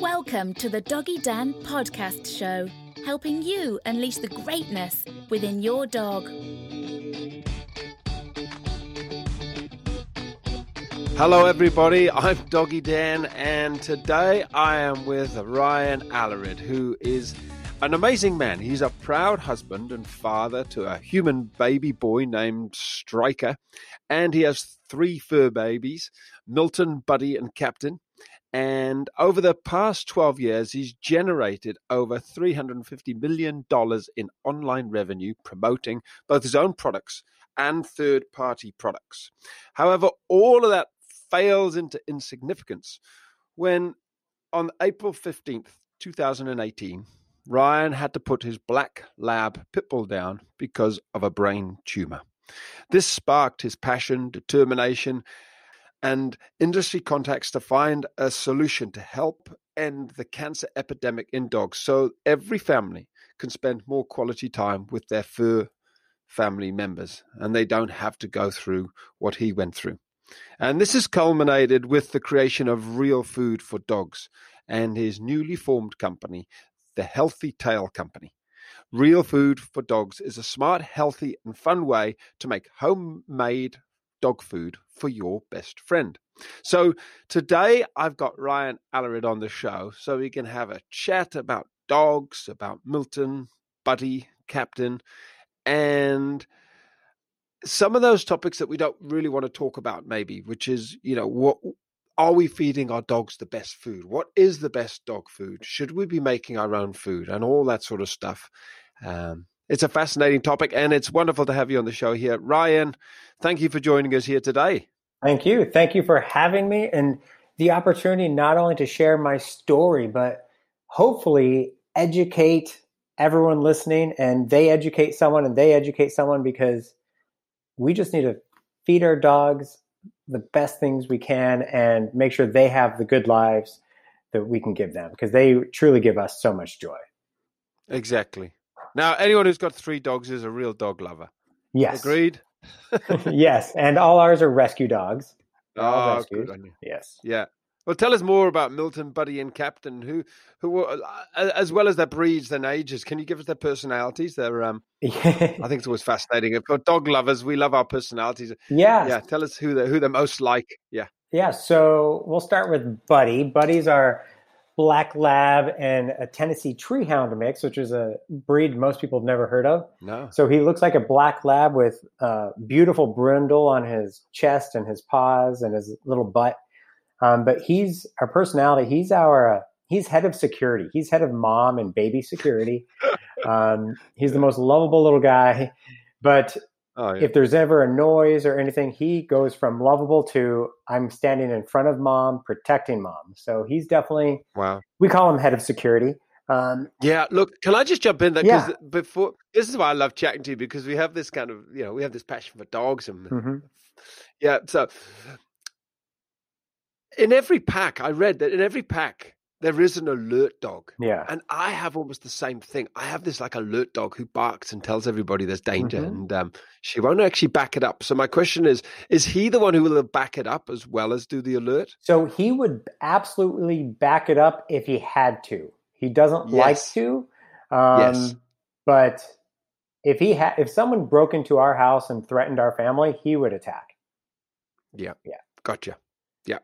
Welcome to the Doggy Dan podcast show, helping you unleash the greatness within your dog. Hello, everybody. I'm Doggy Dan, and today I am with Ryan Alarid, who is an amazing man. He's a proud husband and father to a human baby boy named Striker, and he has three fur babies Milton, Buddy, and Captain. And over the past 12 years, he's generated over $350 million in online revenue promoting both his own products and third party products. However, all of that fails into insignificance when on April 15th, 2018, Ryan had to put his black lab pitbull down because of a brain tumor. This sparked his passion, determination, and industry contacts to find a solution to help end the cancer epidemic in dogs so every family can spend more quality time with their fur family members and they don't have to go through what he went through. And this has culminated with the creation of Real Food for Dogs and his newly formed company, the Healthy Tail Company. Real Food for Dogs is a smart, healthy, and fun way to make homemade dog food for your best friend. So today I've got Ryan Alarid on the show so we can have a chat about dogs, about Milton, Buddy, Captain, and some of those topics that we don't really want to talk about maybe, which is, you know, what are we feeding our dogs the best food? What is the best dog food? Should we be making our own food and all that sort of stuff? Um, it's a fascinating topic, and it's wonderful to have you on the show here. Ryan, thank you for joining us here today. Thank you. Thank you for having me and the opportunity not only to share my story, but hopefully educate everyone listening and they educate someone and they educate someone because we just need to feed our dogs the best things we can and make sure they have the good lives that we can give them because they truly give us so much joy. Exactly. Now, anyone who's got three dogs is a real dog lover. Yes. Agreed? yes. And all ours are rescue dogs. oh, good on you. Yes. Yeah. Well, tell us more about Milton, Buddy, and Captain, who, who, uh, as well as their breeds and ages. Can you give us their personalities? Their, um, I think it's always fascinating. For dog lovers, we love our personalities. Yeah, yeah. Tell us who they're, who they're most like. Yeah, yeah. So we'll start with Buddy. Buddy's our black lab and a Tennessee Treehound mix, which is a breed most people have never heard of. No. So he looks like a black lab with a beautiful brindle on his chest and his paws and his little butt. Um, but he's our personality. He's our uh, he's head of security. He's head of mom and baby security. Um, he's the most lovable little guy. But Oh, yeah. If there's ever a noise or anything, he goes from lovable to I'm standing in front of mom, protecting mom. So he's definitely wow. We call him head of security. Um, yeah, look, can I just jump in there? Because yeah. before this is why I love chatting to you because we have this kind of you know we have this passion for dogs and mm-hmm. yeah. So in every pack, I read that in every pack there is an alert dog. Yeah. And I have almost the same thing. I have this like alert dog who barks and tells everybody there's danger mm-hmm. and um, she won't actually back it up. So my question is, is he the one who will back it up as well as do the alert? So he would absolutely back it up if he had to. He doesn't yes. like to. Um, yes. But if he had, if someone broke into our house and threatened our family, he would attack. Yeah. Yeah. Gotcha. Yeah.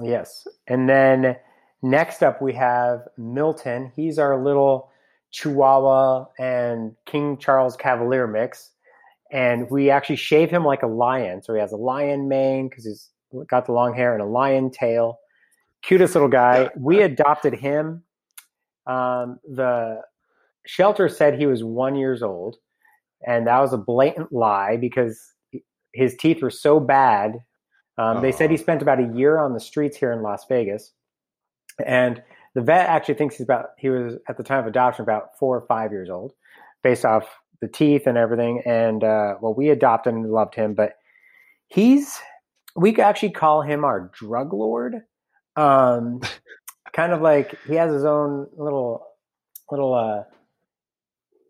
Yes. And then Next up, we have Milton. He's our little Chihuahua and King Charles Cavalier mix. And we actually shave him like a lion. So he has a lion mane because he's got the long hair and a lion tail. Cutest little guy. We adopted him. Um, the shelter said he was one years old. And that was a blatant lie because his teeth were so bad. Um, they said he spent about a year on the streets here in Las Vegas. And the vet actually thinks he's about, he was at the time of adoption about four or five years old based off the teeth and everything. And, uh, well, we adopted and loved him, but he's, we actually call him our drug lord. Um, kind of like he has his own little, little, uh,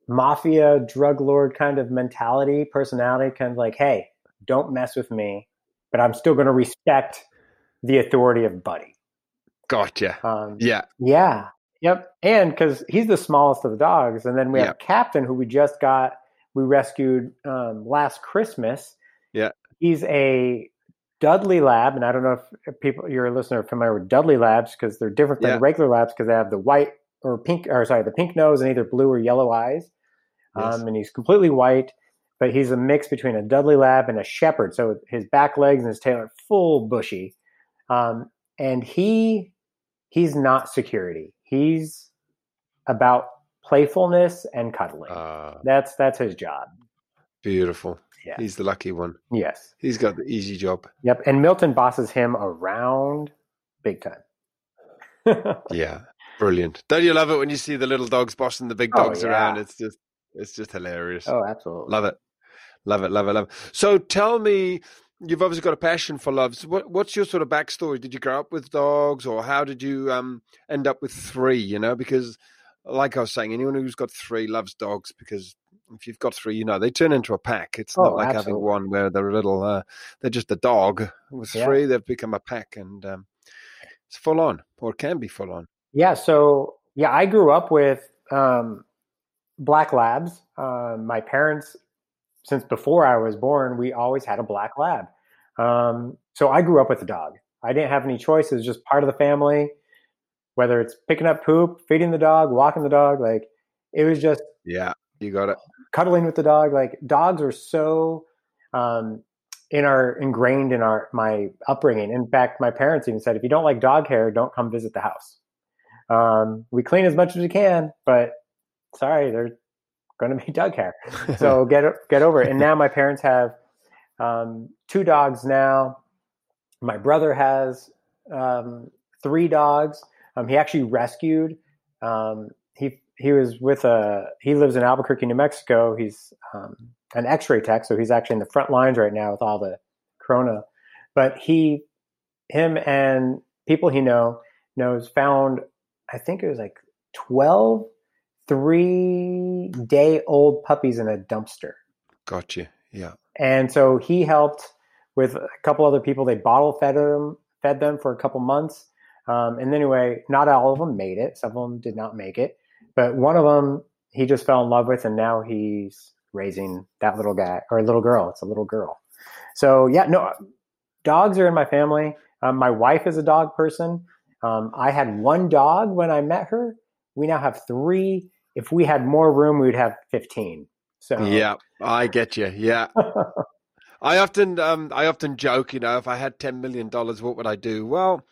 mafia drug lord kind of mentality, personality, kind of like, hey, don't mess with me, but I'm still going to respect the authority of Buddy. Gotcha. Um, Yeah. yeah. Yep. And because he's the smallest of the dogs. And then we have Captain, who we just got, we rescued um, last Christmas. Yeah. He's a Dudley Lab. And I don't know if people, your listener, are familiar with Dudley Labs because they're different than regular labs because they have the white or pink, or sorry, the pink nose and either blue or yellow eyes. Yes. Um, and he's completely white, but he's a mix between a Dudley Lab and a Shepherd. So his back legs and his tail are full bushy. Um, and he he's not security. He's about playfulness and cuddling. Ah, that's that's his job. beautiful. Yeah. He's the lucky one. Yes. He's got the easy job. Yep. And Milton bosses him around big time. Yeah. Brilliant. Don't you love it when you see the little dogs bossing the big Oh, dogs yeah. around? It's just it's just hilarious. oh, absolutely. Love it. Love it, love it, love it. So tell me, you've obviously got a passion for loves. What, what's your sort of backstory? Did you grow up with dogs or how did you um, end up with three? You know, because like I was saying, anyone who's got three loves dogs because if you've got three, you know, they turn into a pack. It's not Oh, like absolutely. having one where they're a little, uh, they're just a dog. With Yeah. three, they've become a pack and um, it's full on or can be full on. Yeah, so yeah, I grew up with um, black labs. Um, my parents, since before I was born, we always had a black lab. Um, so I grew up with a dog. I didn't have any choice; it was just part of the family. Whether it's picking up poop, feeding the dog, walking the dog, like it was just Yeah, you got it. cuddling with the dog. Like dogs are so um, in our ingrained in our my upbringing. In fact, my parents even said, if you don't like dog hair, don't come visit the house. Um, we clean as much as we can, but sorry, there's going to be dog hair. So get get over it. And now my parents have um, two dogs now. My brother has um, three dogs. Um, he actually rescued. Um, he he was with a. He lives in Albuquerque, New Mexico. He's um, an X-ray tech, so he's actually in the front lines right now with all the corona. But he, him, and people he know knows found. I think it was like 12 three day old puppies in a dumpster. got you. Yeah. And so he helped with a couple other people. They bottle fed them, fed them for a couple months. Um, and anyway, not all of them made it. Some of them did not make it, but one of them he just fell in love with, and now he's raising that little guy or little girl. It's a little girl. So yeah, no, dogs are in my family. Um, my wife is a dog person. Um, I had one dog when I met her. We now have three. If we had more room, we'd have fifteen. So Yeah, I get you. Yeah. I often um I often joke, you know, if I had 10 million dollars, what would I do? Well,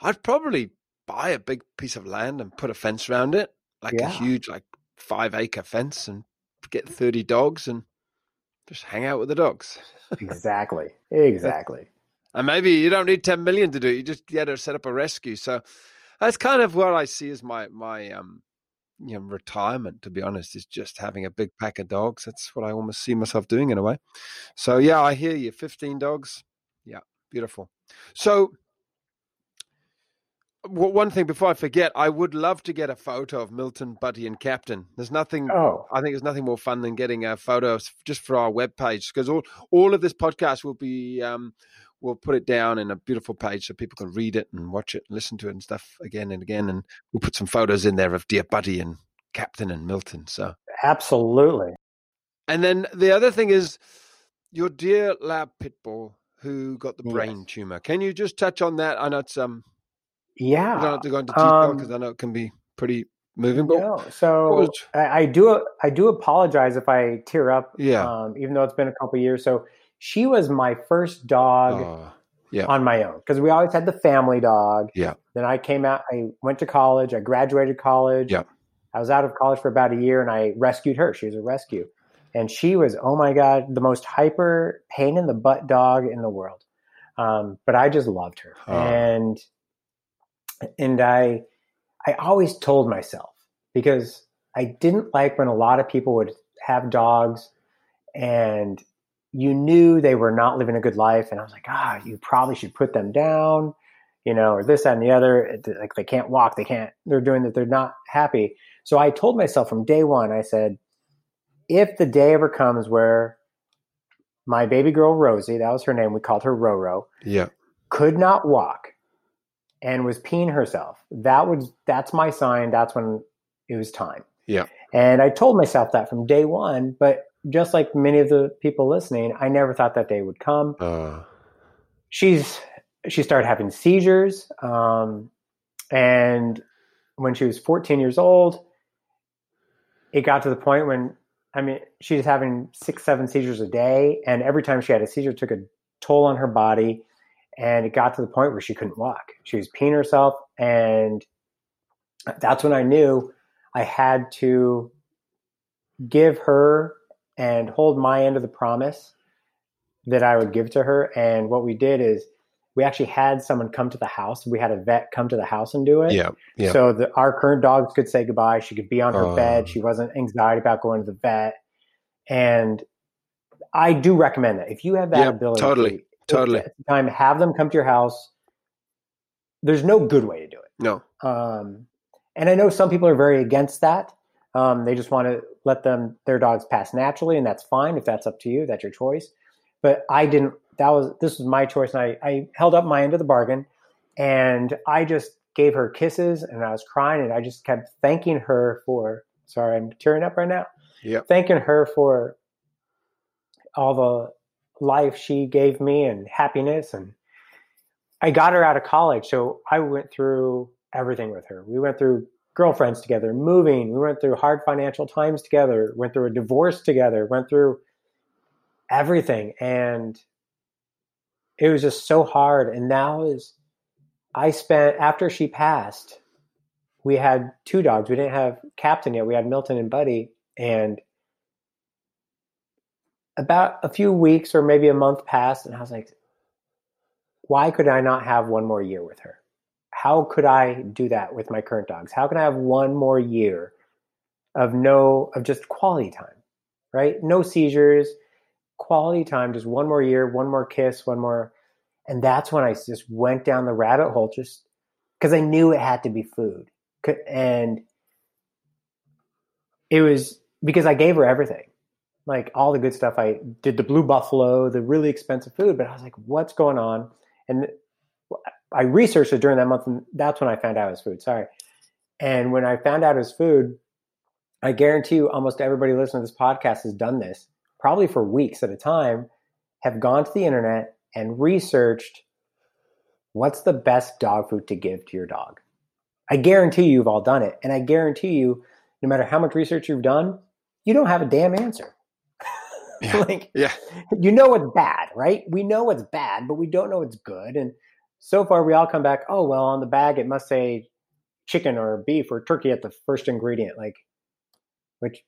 I'd probably buy a big piece of land and put a fence around it, like a huge like 5 acre fence and get 30 dogs and just hang out with the dogs. exactly, exactly. And maybe you don't need 10 million to do it. You just get to set up a rescue. So that's kind of what I see as my my um you know retirement to be honest is just having a big pack of dogs. That's what I almost see myself doing in a way. So yeah, I hear you. 15 dogs. Yeah, beautiful. So w- one thing before I forget, I would love to get a photo of Milton, Buddy, and Captain. There's nothing Oh, I think there's nothing more fun than getting a photo just for our webpage because all all of this podcast will be um, we'll put it down in a beautiful page so people can read it and watch it and listen to it and stuff again and again and we'll put some photos in there of dear Buddy and Captain and Milton. So absolutely. and then the other thing is your dear lab pit bull who got the brain Yes. tumor. Can you just touch on that? I know it's um Yeah. you don't have to go into detail Um, because I know it can be pretty moving. But No, so was- I, I do I do apologize if I tear up. Yeah. Um, even though it's been a couple years. So she was my first dog oh, yeah. on my own because we always had the family dog. Yeah. Then I came out. I went to college. I graduated college. Yeah. I was out of college for about a year, and I rescued her. She was a rescue, and she was oh my god, the most hyper pain in the butt dog in the world. Um, but I just loved her, Oh. and and I I always told myself because I didn't like when a lot of people would have dogs and you knew they were not living a good life and I was like, ah, you probably should put them down, you know, or this that, and the other. Like they can't walk, they can't, they're doing that, they're not happy. So I told myself from day one, I said, if the day ever comes where my baby girl Rosie, that was her name, we called her Roro, yeah. could not walk, and was peeing herself. That was that's my sign. That's when it was time. Yeah. And I told myself that from day one, but just like many of the people listening, I never thought that day would come. Uh, She's she started having seizures, um, and when she was 14 years old, it got to the point when I mean she was having six, seven seizures a day, and every time she had a seizure, it took a toll on her body, and it got to the point where she couldn't walk. She was peeing herself, and that's when I knew I had to give her and hold my end of the promise that I would give to her. And what we did is we actually had someone come to the house. We had a vet come to the house and do it. yeah. Yeah. So the, our current dogs could say goodbye. She could be on her Oh. bed. She wasn't anxiety about going to the vet. And I do recommend that if you have that Yeah, ability, totally, totally. at the time have them come to your house. There's no good way to do it. no. Um, and I know some people are very against that. Um, they just want to let them their dogs pass naturally, and that's fine if that's up to you. That's your choice. But I didn't. That was this was my choice, and I, I held up my end of the bargain, and I just gave her kisses, and I was crying, and I just kept thanking her for. Sorry, I'm tearing up right now. Yeah, Thanking her for all the life she gave me and happiness, and I got her out of college, so I went through everything with her. We went through girlfriends together, moving, we went through hard financial times together, went through a divorce together, went through everything. And it was just so hard. And now is I spent after she passed, we had two dogs. We didn't have Captain yet. We had Milton and Buddy. And about a few weeks or maybe a month passed, and I was like, why could I not have one more year with her? How could I do that with my current dogs? How can I have one more year of no of just quality time, right? No seizures, quality time, just one more year, one more kiss, one more, and that's when I just went down the rabbit hole, just because I knew it had to be food, and it was because I gave her everything, like all the good stuff. I did the blue buffalo, the really expensive food, but I was like, what's going on? And I researched it during that month, and that's when I found out it was food. Sorry. And when I found out it was food, I guarantee you almost everybody listening to this podcast has done this, probably for weeks at a time, have gone to the internet and researched what's the best dog food to give to your dog. I guarantee you've all done it. And I guarantee you, no matter how much research you've done, you don't have a damn answer. Yeah. like Yeah. you know it's bad, right? We know it's bad, but we don't know it's good. And so far, we all come back. Oh well, on the bag it must say chicken or beef or turkey at the first ingredient. Like, which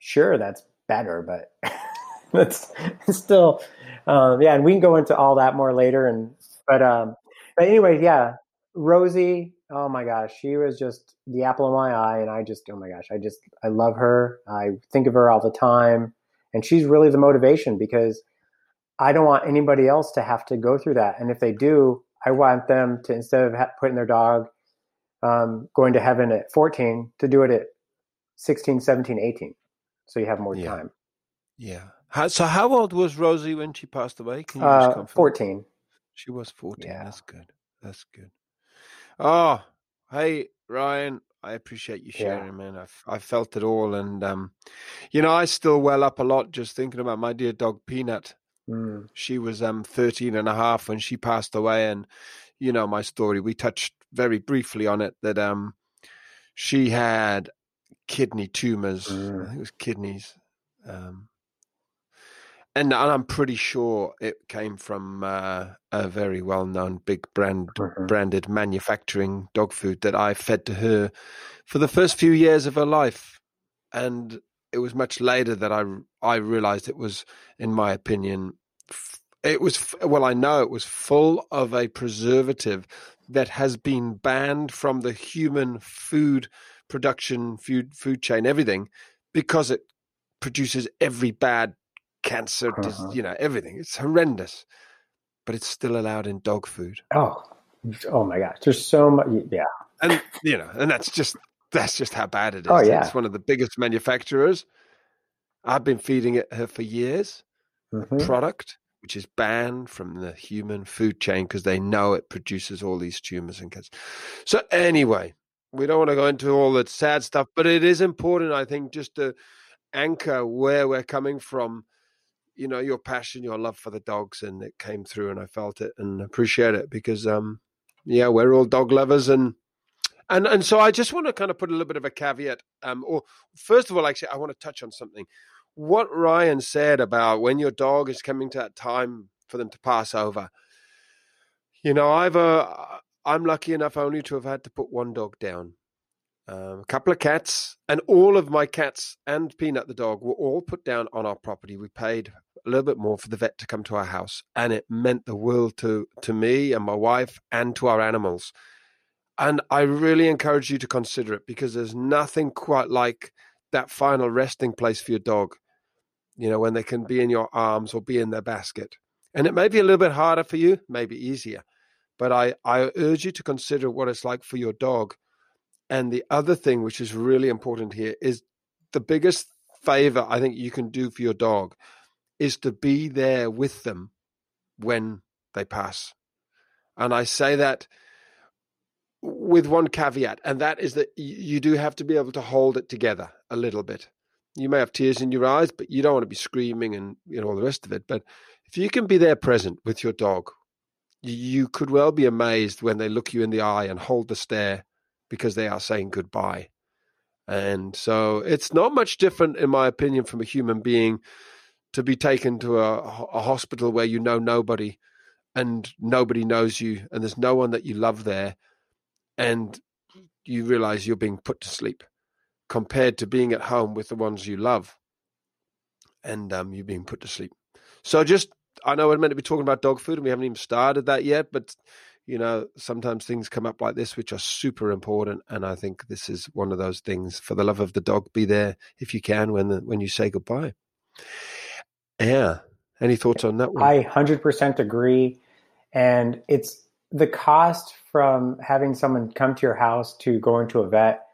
sure that's better, but that's still um, yeah. And we can go into all that more later. And but um, but anyway, yeah, Rosie. Oh my gosh, she was just the apple of my eye, and I just oh my gosh, I just I love her. I think of her all the time, and she's really the motivation because I don't want anybody else to have to go through that. And if they do, I want them to instead of ha- putting their dog um, going to heaven at 14, to do it at 16, 17, 18. So you have more Yeah. time. Yeah. How, so how old was Rosie when she passed away? Can you Uh, confirm? 14. She was 14. Yeah. That's good. That's good. Oh, hey, Ryan. I appreciate you Yeah. sharing, man. I've, I felt it all. And, um, you know, I still well up a lot just thinking about my dear dog, Peanut. Mm. She was um, 13 and a half when she passed away. And, you know, my story, we touched very briefly on it that um, she had kidney tumors. Mm. I think it was kidneys. Um, and, and I'm pretty sure it came from uh, a very well known big brand Mhm. branded manufacturing dog food that I fed to her for the first few years of her life. And it was much later that I I realized it was, in my opinion, it was well I know it was full of a preservative that has been banned from the human food production food food chain everything because it produces every bad cancer Uh-huh. you know everything it's horrendous but it's still allowed in dog food Oh, oh my gosh. There's so much. Yeah. and you know and that's just that's just how bad it is Oh, yeah. it's one of the biggest manufacturers i've been feeding it her for years Mhm. product which is banned from the human food chain because they know it produces all these tumors and cancer. So anyway, we don't want to go into all that sad stuff, but it is important, I think, just to anchor where we're coming from. You know, your passion, your love for the dogs, and it came through, and I felt it and appreciate it because, um, yeah, we're all dog lovers, and and and so I just want to kind of put a little bit of a caveat. Um, or first of all, actually, I want to touch on something. What Ryan said about when your dog is coming to that time for them to pass over. You know, I've uh, I'm lucky enough only to have had to put one dog down. Um, a couple of cats, and all of my cats and Peanut the dog were all put down on our property. We paid a little bit more for the vet to come to our house, and it meant the world to to me and my wife and to our animals. And I really encourage you to consider it because there's nothing quite like that final resting place for your dog. You know, when they can be in your arms or be in their basket. And it may be a little bit harder for you, maybe easier. But I, I urge you to consider what it's like for your dog. And the other thing, which is really important here, is the biggest favor I think you can do for your dog is to be there with them when they pass. And I say that with one caveat, and that is that you do have to be able to hold it together a little bit. You may have tears in your eyes, but you don't want to be screaming and you know all the rest of it. But if you can be there present with your dog, you could well be amazed when they look you in the eye and hold the stare because they are saying goodbye. And so it's not much different, in my opinion, from a human being to be taken to a, a hospital where you know nobody and nobody knows you and there's no one that you love there and you realize you're being put to sleep compared to being at home with the ones you love and um, you're being put to sleep. So just, I know we're meant to be talking about dog food and we haven't even started that yet, but you know, sometimes things come up like this, which are super important. And I think this is one of those things for the love of the dog, be there if you can when, the, when you say goodbye. Yeah. Any thoughts on that one? I 100% agree. And it's the cost from having someone come to your house to going to a vet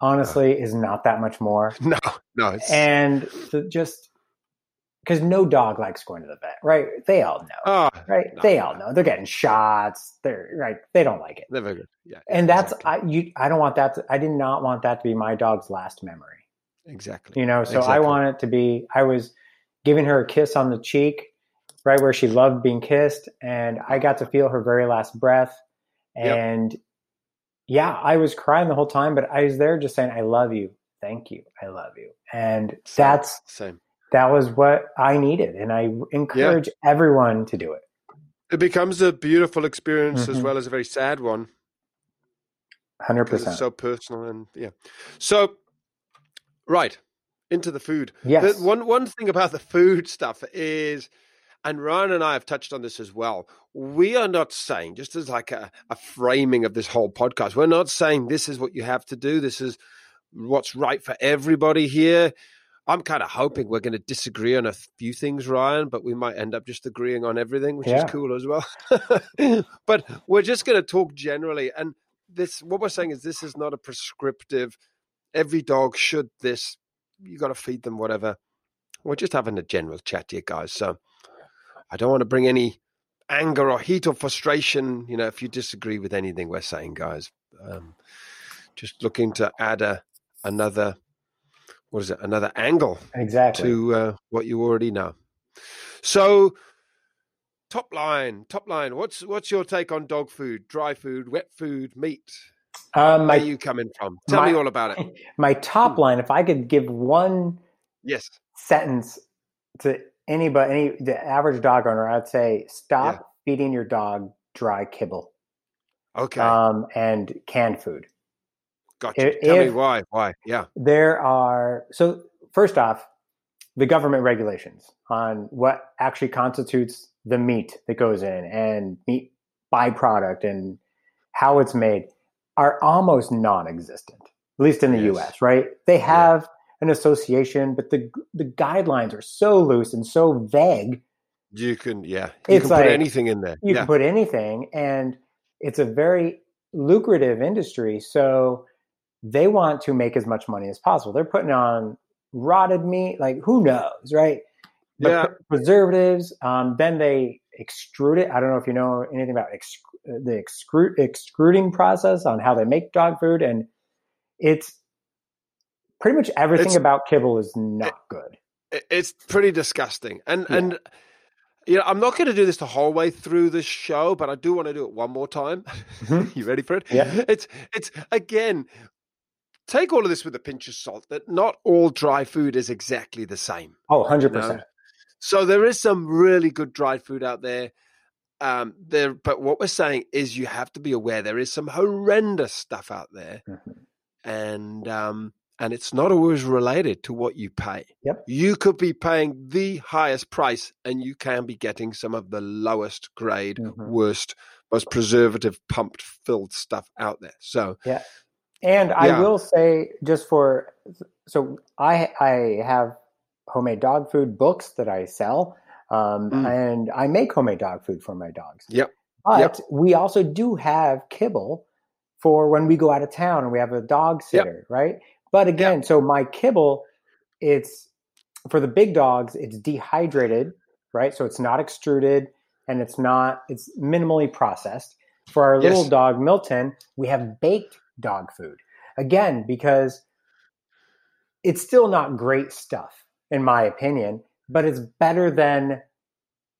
honestly uh. is not that much more. No, no. It's... And just because no dog likes going to the vet, right? They all know, oh, right? No, they all know they're getting shots. They're right. They don't like it. Never good. Yeah. And that's exactly. I. You. I don't want that. To, I did not want that to be my dog's last memory. Exactly. You know. So exactly. I want it to be. I was giving her a kiss on the cheek, right where she loved being kissed, and I got to feel her very last breath. And yep. yeah, I was crying the whole time, but I was there just saying, "I love you, thank you, I love you," and same, that's same that was what I needed. And I encourage yeah. everyone to do it. It becomes a beautiful experience mm-hmm. as well as a very sad one. 100%. It's so personal and yeah. So, right, into the food. Yes. The, one, one thing about the food stuff is, and Ryan and I have touched on this as well. We are not saying, just as like a, a framing of this whole podcast, we're not saying this is what you have to do. This is what's right for everybody here. I'm kind of hoping we're going to disagree on a few things, Ryan, but we might end up just agreeing on everything, which yeah. is cool as well. but we're just going to talk generally. And this, what we're saying is, this is not a prescriptive. Every dog should this. You got to feed them whatever. We're just having a general chat here, guys. So I don't want to bring any anger or heat or frustration. You know, if you disagree with anything we're saying, guys, um, just looking to add a another what is it? Another angle exactly. to uh, what you already know. So top line top line what's what's your take on dog food dry food wet food meat? Um, my, where are you coming from? Tell my, me all about it. my top hmm. line if i could give one yes. sentence to anybody any the average dog owner i'd say stop yeah. feeding your dog dry kibble okay um, and canned food Gotcha. If, Tell me why. Why? Yeah. There are so first off, the government regulations on what actually constitutes the meat that goes in and meat byproduct and how it's made are almost non-existent, at least in the yes. U.S. Right? They have. An association, but the the guidelines are so loose and so vague. You can, yeah, you it's can like, put anything in there. You yeah. can put anything, and it's a very lucrative industry. So they want to make as much money as possible. They're putting on rotted meat, like who knows, right? But Yeah. preservatives. Um, then they extrude it. I don't know if you know anything about ex- the excru- extruding process on how they make dog food, and it's pretty much everything It's- about kibble is not good. It's pretty disgusting. And Yeah. and you know, I'm not going to do this the whole way through the show, but I do want to do it one more time. Mhm. you ready for it? Yeah. It's it's again. Take all of this with a pinch of salt. That not all dry food is exactly the same. Oh, 100 No. percent. So there is some really good dried food out there. Um, there, but what we're saying is you have to be aware there is some horrendous stuff out there, Mhm. and um, and it's not always related to what you pay. Yep. You could be paying the highest price, and you can be getting some of the lowest grade, Mhm. worst, most preservative pumped filled stuff out there. So yeah. And I will say, just for so I I have homemade dog food books that I sell, um, Mm. and I make homemade dog food for my dogs. Yep. But Yep. we also do have kibble for when we go out of town and we have a dog Yep. sitter, right? But again, so my kibble, it's for the big dogs, it's dehydrated, right? So it's not extruded and it's not it's minimally processed. For our little dog Milton, we have baked dog food. Again, because it's still not great stuff in my opinion, but it's better than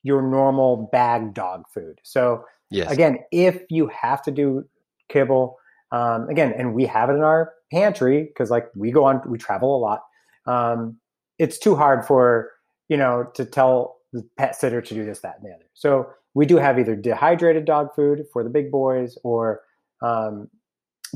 your normal bag dog food. So yes, again, if you have to do kibble, um, again, and we have it in our pantry because like we go on, we travel a lot. Um, it's too hard for you know to tell the pet sitter to do this, that, and the other. So we do have either dehydrated dog food for the big boys or um,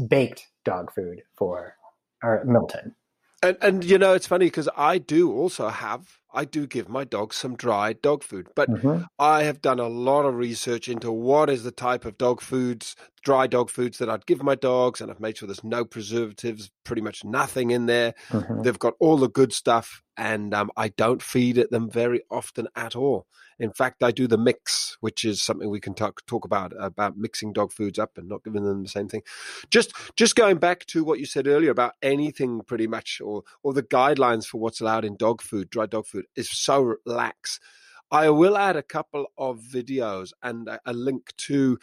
baked dog food for our Milton. And and you know it's funny because I do also have I do give my dogs some dry dog food, but Mhm. I have done a lot of research into what is the type of dog foods, dry dog foods that I'd give my dogs, and I've made sure there's no preservatives, pretty much nothing in there. Mhm. They've got all the good stuff, and um, I don't feed it them very often at all. In fact, I do the mix, which is something we can talk talk about about mixing dog foods up and not giving them the same thing. Just just going back to what you said earlier about anything, pretty much, or or the guidelines for what's allowed in dog food, dry dog food, is so lax. I will add a couple of videos and a, a link to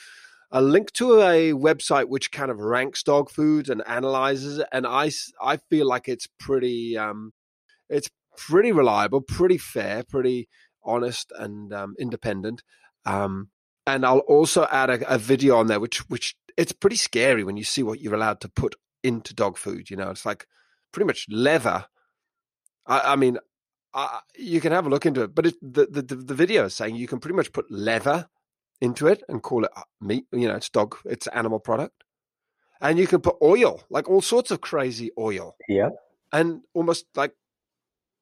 a link to a website which kind of ranks dog foods and analyzes it, and I, I feel like it's pretty um it's pretty reliable, pretty fair, pretty honest and um, independent. Um, and I'll also add a, a video on there, which which it's pretty scary when you see what you're allowed to put into dog food. You know, it's like pretty much leather. I, I mean, I, you can have a look into it, but it, the, the the video is saying you can pretty much put leather into it and call it uh, meat. You know, it's dog, it's animal product, and you can put oil, like all sorts of crazy oil, Yep. and almost like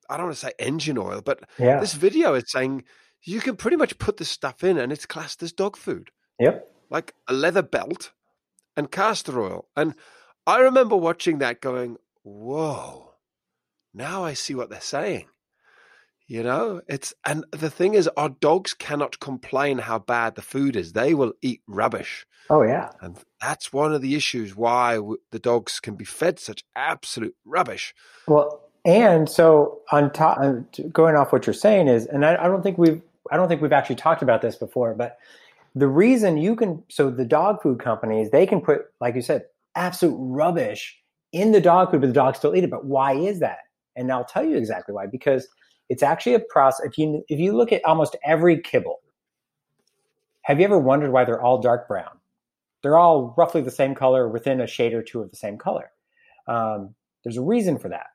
I don't want to say engine oil, but Yeah. this video is saying you can pretty much put this stuff in and it's classed as dog food, Yep. like a leather belt and castor oil. And I remember watching that going, whoa, now I see what they're saying. You know, it's, and the thing is, our dogs cannot complain how bad the food is. They will eat rubbish. Oh yeah. And that's one of the issues why the dogs can be fed such absolute rubbish. Well, and so on top, uh, going off what you're saying is, and I, I don't think we've, I don't think we've actually talked about this before, but the reason you can, so the dog food companies, they can put, like you said, absolute rubbish in the dog food, but the dogs still eat it. But why is that? And I'll tell you exactly why. Because it's actually a process. If you if you look at almost every kibble, have you ever wondered why they're all dark brown? They're all roughly the same color, within a shade or two of the same color. Um, there's a reason for that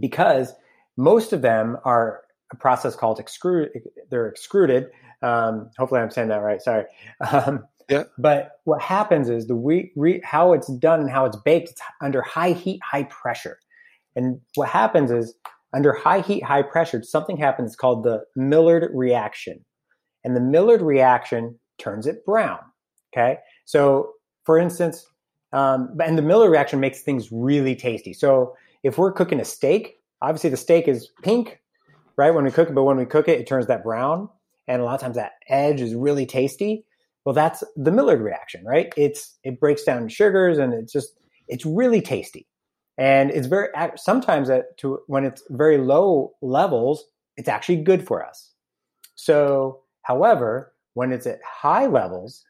because most of them are a process called extrude. They're extruded. Um, hopefully, I'm saying that right. Sorry. Um, Yeah. But what happens is the re, re, how it's done and how it's baked. It's under high heat, high pressure, and what happens is under high heat, high pressure, something happens called the Maillard reaction, and the Maillard reaction turns it brown. Okay, so for instance, um, and the Maillard reaction makes things really tasty. So if we're cooking a steak, obviously the steak is pink, right, when we cook it, but when we cook it, it turns that brown. And a lot of times that edge is really tasty. Well, that's the Maillard reaction, right? It's it breaks down sugars and it's just it's really tasty. And it's very sometimes at to when it's very low levels, it's actually good for us. So, however, when it's at high levels,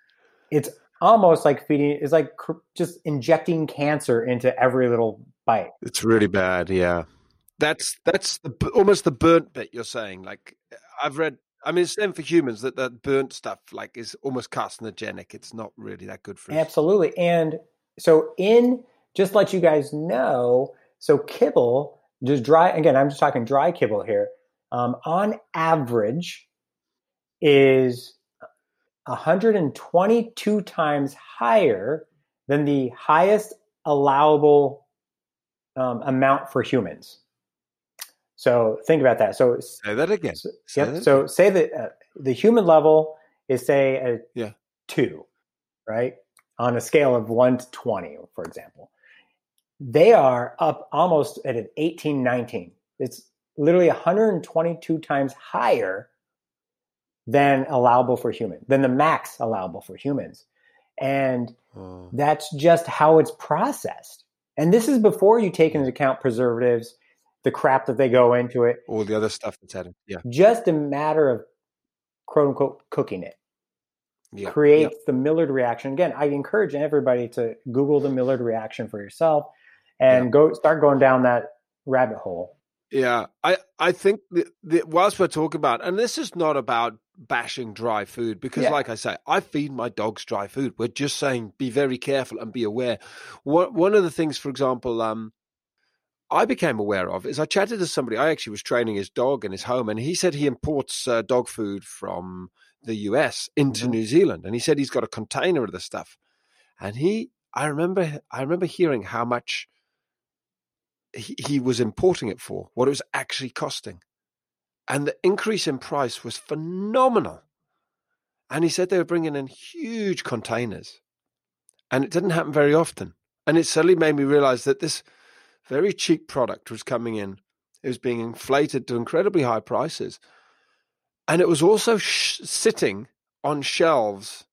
it's almost like feeding is like cr- just injecting cancer into every little bite. It's really bad. Yeah, that's that's the, almost the burnt bit you're saying. Like I've read. I mean, it's same for humans that that burnt stuff like is almost carcinogenic. It's not really that good for us. Absolutely, and so in just let you guys know. So kibble, just dry. Again, I'm just talking dry kibble here. Um, on average, is 122 times higher than the highest allowable um, amount for humans. So think about that. So say that again. So, say yep. That so again. say that uh, the human level is say a yeah. two, right? On a scale of one to 20, for example. They are up almost at an 18, 19. It's literally 122 times higher than allowable for humans, than the max allowable for humans. And oh. that's just how it's processed. And this is before you take into account preservatives, the crap that they go into it, all the other stuff that's added. Yeah. Just a matter of quote unquote cooking it. Yeah. Creates yeah. the Maillard reaction. Again, I encourage everybody to Google the Maillard reaction for yourself and yeah. go start going down that rabbit hole. Yeah, I, I think that, whilst we're talking about, and this is not about bashing dry food, because yeah. like I say, I feed my dogs dry food. We're just saying be very careful and be aware. One, one of the things, for example, um, I became aware of is I chatted to somebody. I actually was training his dog in his home, and he said he imports uh, dog food from the US into mm-hmm. New Zealand, and he said he's got a container of the stuff. And he, I remember, I remember hearing how much he, he was importing it for, what it was actually costing. And the increase in price was phenomenal. And he said they were bringing in huge containers. And it didn't happen very often. And it suddenly made me realize that this very cheap product was coming in. It was being inflated to incredibly high prices. And it was also sh- sitting on shelves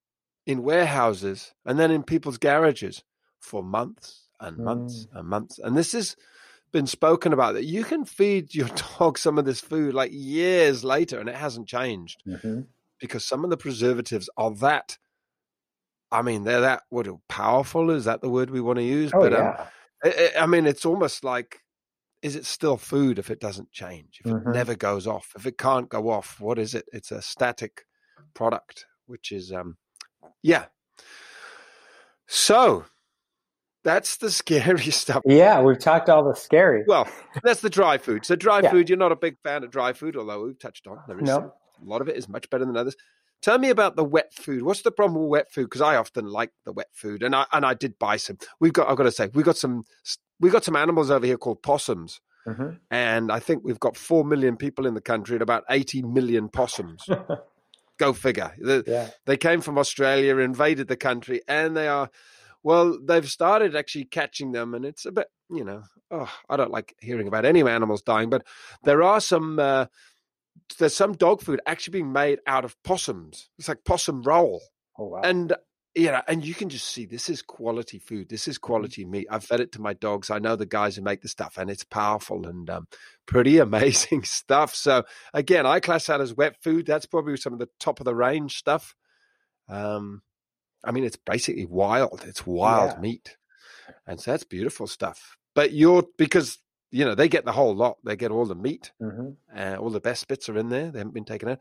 in warehouses and then in people's garages for months and months mm. and months. And this is been spoken about that you can feed your dog some of this food like years later and it hasn't changed. Mm-hmm. because some of the preservatives are that i mean they're that what powerful? Is that the word we want to use? Oh, but um, yeah. um, it, it, i mean it's almost like is it still food if it doesn't change? If mm-hmm. it never goes off? If it can't go off what is it? It's a static product which is um yeah. So that's the scary stuff. Yeah, we've talked all the scary. Well, that's the dry food. So dry yeah. food, you're not a big fan of dry food, although we've touched on there is no. a lot of it is much better than others. Tell me about the wet food. What's the problem with wet food? Because I often like the wet food, and I and I did buy some. We've got. I've got to say, we've got some. We've got some animals over here called possums, mm-hmm. and I think we've got four million people in the country and about eighty million possums. Go figure. The, yeah. They came from Australia, invaded the country, and they are well, they've started actually catching them, and it's a bit, you know, oh, I don't like hearing about any animals dying, but there are some. Uh, there's some dog food actually being made out of possums. It's like possum roll. Oh, wow. And you know, and you can just see this is quality food. This is mm-hmm. quality meat. I've fed it to my dogs. I know the guys who make the stuff, and it's powerful and um, pretty amazing stuff. So again, I class that as wet food. That's probably some of the top of the range stuff. Um, I mean, it's basically wild. It's wild yeah. meat, and so that's beautiful stuff. But you're because you know they get the whole lot. They get all the meat. Mm-hmm. Uh, all the best bits are in there. They haven't been taken out.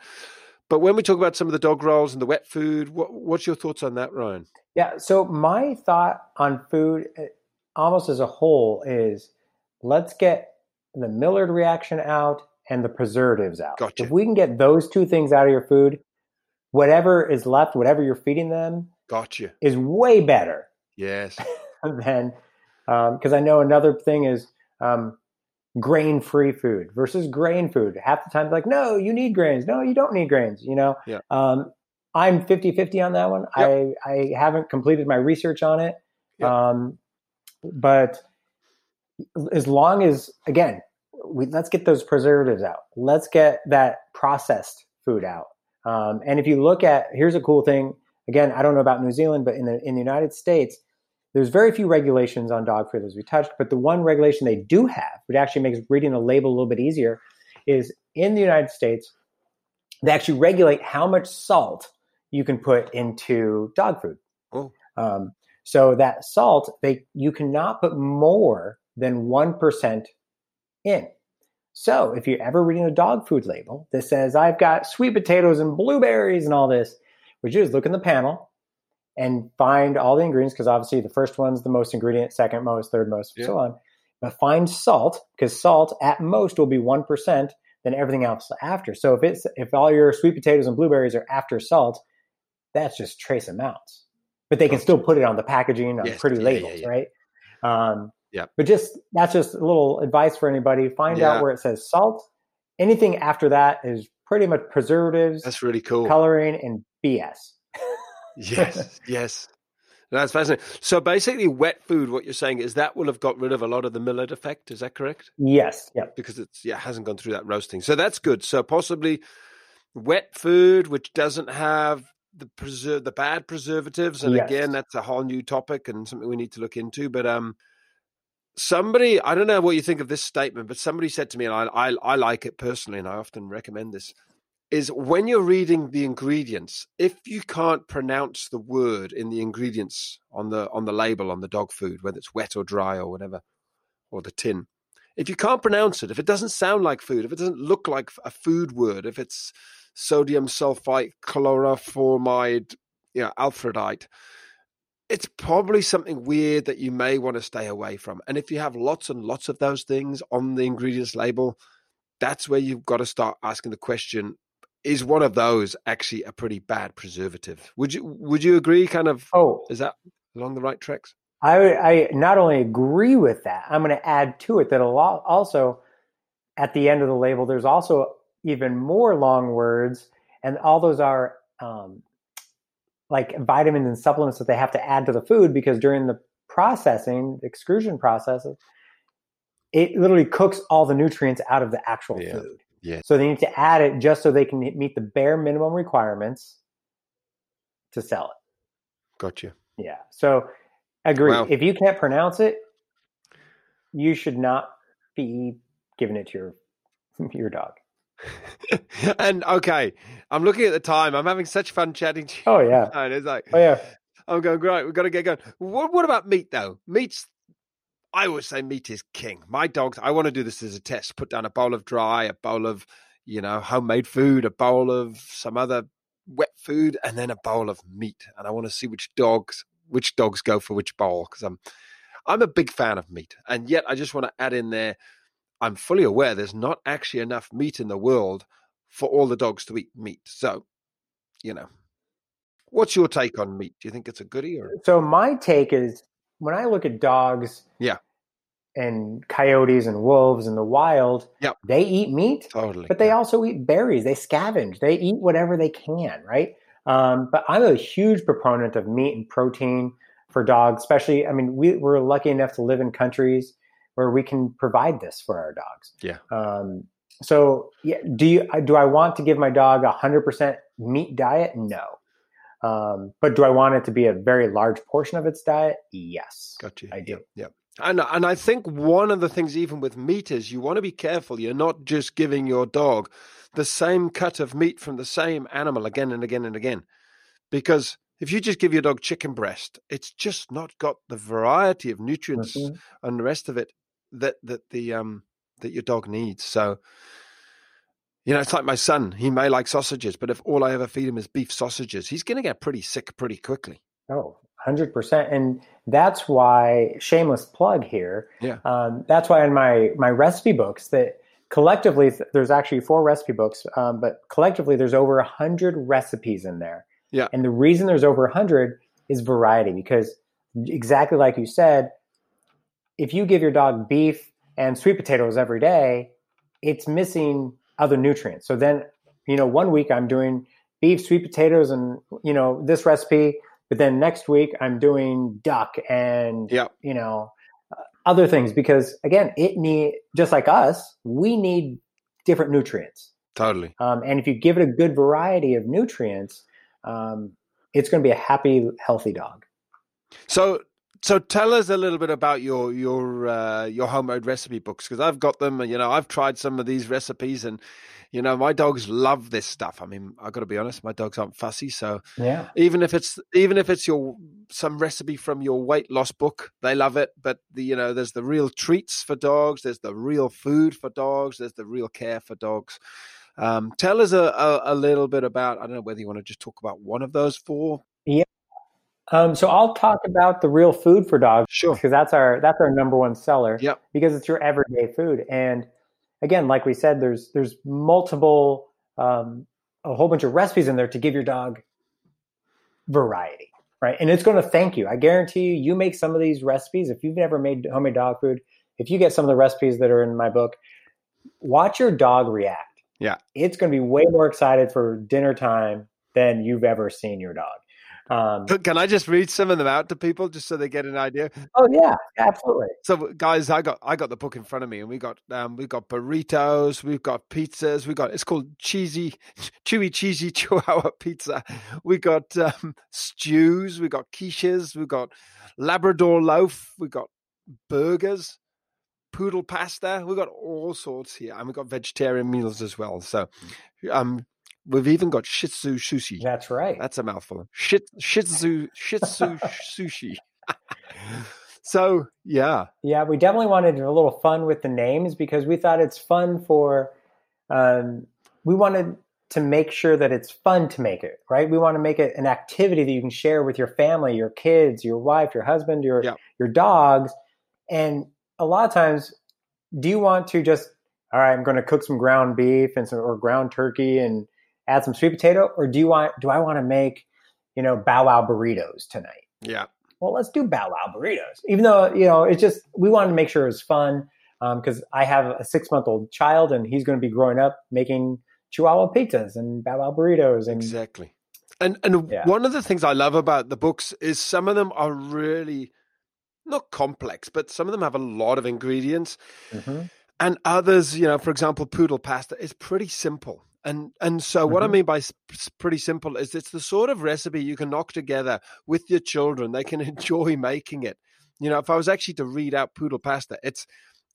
But when we talk about some of the dog rolls and the wet food, what, what's your thoughts on that, Ryan? Yeah. So my thought on food, eh, almost as a whole, is let's get the Maillard reaction out and the preservatives out. Gotcha. If we can get those two things out of your food, whatever is left, whatever you're feeding them, Gotcha. Is way better. Yes. than because um, I know another thing is um, grain free food versus grain food. Half the time, like, no, you need grains. No, you don't need grains. You know. Yeah. Um, I'm 50 50 on that one. Yep. I, I haven't completed my research on it. Yep. Um, but as long as, again, we, let's get those preservatives out. Let's get that processed food out. Um, and if you look at, here's a cool thing again, I don't know about New Zealand, but in the in the United States, there's very few regulations on dog food as we touched. But the one regulation they do have, which actually makes reading the label a little bit easier, is in the United States, they actually regulate how much salt you can put into dog food. Oh. Um, so that salt, they you cannot put more than one percent in. So if you're ever reading a dog food label that says I've got sweet potatoes and blueberries and all this, what you do is look in the panel and find all the ingredients because obviously the first one's the most ingredient, second most, third most, Yeah. so on. But find salt because salt at most will be one percent. Then everything else after. So if it's if all your sweet potatoes and blueberries are after salt, that's just trace amounts. But they can still put it on the packaging on Yes, pretty yeah, labels, yeah. right? Um, Yeah. But just that's just a little advice for anybody. Find out where it says salt. Anything after that is pretty much preservatives, That's really cool. coloring, and BS. Yes, yes. That's fascinating. So basically, wet food. What you're saying is that will have got rid of a lot of the Maillard effect. Is that correct? Yes. Yep. Because it's yeah hasn't gone through that roasting. So that's good. So possibly wet food, which doesn't have the preserve the bad preservatives. And Yes. again, that's a whole new topic and something we need to look into. But um, somebody I don't know what you think of this statement, but somebody said to me, and I I, I like it personally, and I often recommend this. Is when you're reading the ingredients, if you can't pronounce the word in the ingredients on the on the label on the dog food, whether it's wet or dry or whatever, or the tin, if you can't pronounce it, if it doesn't sound like food, if it doesn't look like a food word, if it's sodium sulfite, chloroformide, you know, alfredite, it's probably something weird that you may want to stay away from. And if you have lots and lots of those things on the ingredients label, that's where you've got to start asking the question is one of those actually a pretty bad preservative would you would you agree kind of Oh, is that along the right tracks I, I not only agree with that, I'm going to add to it that a lot also at the end of the label, there's also even more long words, and all those are um, like vitamins and supplements that they have to add to the food because during the processing, the extrusion process, it literally cooks all the nutrients out of the actual Yeah. food. Yeah. So they need to add it just so they can meet the bare minimum requirements to sell it. got you Yeah. So agree. Wow. If you can't pronounce it, you should not be giving it to your your dog. and okay i'm looking at the time i'm having such fun chatting to you Oh yeah. and it's like Oh yeah. i'm going great we've got to get going what, what about meat though meat's i always say meat is king. My dogs i want to do this as a test put down a bowl of dry a bowl of you know homemade food a bowl of some other wet food and then a bowl of meat and i want to see which dogs which dogs go for which bowl because i'm i'm a big fan of meat and yet i just want to add in there i'm fully aware there's not actually enough meat in the world for all the dogs to eat meat so you know. What's your take on meat? Do you think it's a goodie or? So my take is when I look at dogs, Yeah. and coyotes and wolves in the wild, Yep. they eat meat, totally but they yeah. also eat berries. They scavenge. They eat whatever they can, right? Um, but I'm a huge proponent of meat and protein for dogs, especially. I mean, we, we're lucky enough to live in countries where we can provide this for our dogs. Yeah. Um, so, yeah, do you do I want to give my dog a hundred percent meat diet? No. Um, but do I want it to be a very large portion of its diet? Yes. Got you. I do. Yep. And and I think one of the things, even with meat, is you want to be careful. You're not just giving your dog the same cut of meat from the same animal again and again and again, because if you just give your dog chicken breast, it's just not got the variety of nutrients Mhm. and the rest of it that that the um that your dog needs. So. You know, it's like my son. He may like sausages, but if all I ever feed him is beef sausages, he's going to get pretty sick pretty quickly. Oh, 100%. And that's why, shameless plug here. Yeah. Um, that's why in my, my recipe books that collectively, there's actually four recipe books, um, but collectively there's over 100 recipes in there. Yeah. And the reason there's over 100 is variety because exactly like you said, if you give your dog beef and sweet potatoes every day, it's missing other nutrients. So then, you know, one week I'm doing beef, sweet potatoes, and, you know, this recipe. But then next week I'm doing duck and, Yeah. you know, uh, other things because again, it need just like us, we need different nutrients. Totally. Um, and if you give it a good variety of nutrients, um, it's going to be a happy, healthy dog. So so tell us a little bit about your your uh, your homemade recipe books because I've got them. and You know, I've tried some of these recipes, and you know, my dogs love this stuff. I mean, I got to be honest, my dogs aren't fussy, so yeah. Even if it's even if it's your some recipe from your weight loss book, they love it. But the, you know, there's the real treats for dogs. There's the real food for dogs. There's the real care for dogs. Um, tell us a, a, a little bit about. I don't know whether you want to just talk about one of those four. Um, so I'll talk about the real food for dogs, sure, because that's our that's our number one seller. Yep. Because it's your everyday food, and again, like we said, there's there's multiple um, a whole bunch of recipes in there to give your dog variety, right? And it's going to thank you. I guarantee you, you make some of these recipes. If you've never made homemade dog food, if you get some of the recipes that are in my book, watch your dog react. Yeah, it's going to be way more excited for dinner time than you've ever seen your dog. Um, Can I just read some of them out to people just so they get an idea? Oh yeah, absolutely. So guys, I got I got the book in front of me, and we got um, we got burritos, we've got pizzas, we got it's called cheesy, chewy cheesy Chihuahua pizza. We got um, stews, we got quiches, we got Labrador loaf, we got burgers, poodle pasta, We've got all sorts here, and we've got vegetarian meals as well. So, um, We've even got Shih Tzu sushi. That's right. That's a mouthful. Shih, shih Tzu Shih Tzu sushi. so yeah, yeah, we definitely wanted a little fun with the names because we thought it's fun for. Um, we wanted to make sure that it's fun to make it right. We want to make it an activity that you can share with your family, your kids, your wife, your husband, your yeah. your dogs, and a lot of times, do you want to just all right? I'm going to cook some ground beef and some or ground turkey and add some sweet potato, or do you want do I want to make, you know, bow wow burritos tonight? Yeah. Well, let's do bow wow burritos. Even though you know it's just we wanted to make sure it was fun because um, I have a six month old child and he's going to be growing up making Chihuahua pizzas and bow wow burritos and exactly. And and yeah. one of the things I love about the books is some of them are really not complex, but some of them have a lot of ingredients. Mm-hmm. And others, you know, for example, poodle pasta is pretty simple. And and so mm-hmm. what I mm-hmm. mean by pretty simple is it's the sort of recipe you can knock together with your children. They can enjoy making it. You know, if I was actually to read out poodle pasta, it's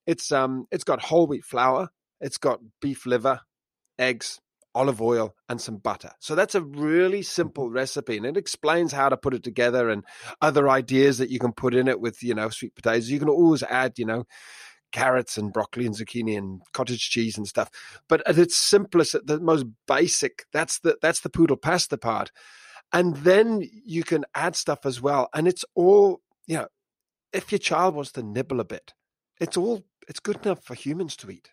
it's um it's got whole wheat flour, it's got beef liver, eggs, olive oil, and some butter. So that's a really simple mm-hmm. recipe, and it explains how to put it together and other ideas that you can put in it with you know sweet potatoes. You can always add you know carrots and broccoli and zucchini and cottage cheese and stuff. But at its simplest, at the most basic, that's the that's the poodle pasta part. And then you can add stuff as well. And it's all, you know, if your child wants to nibble a bit, it's all it's good enough for humans to eat.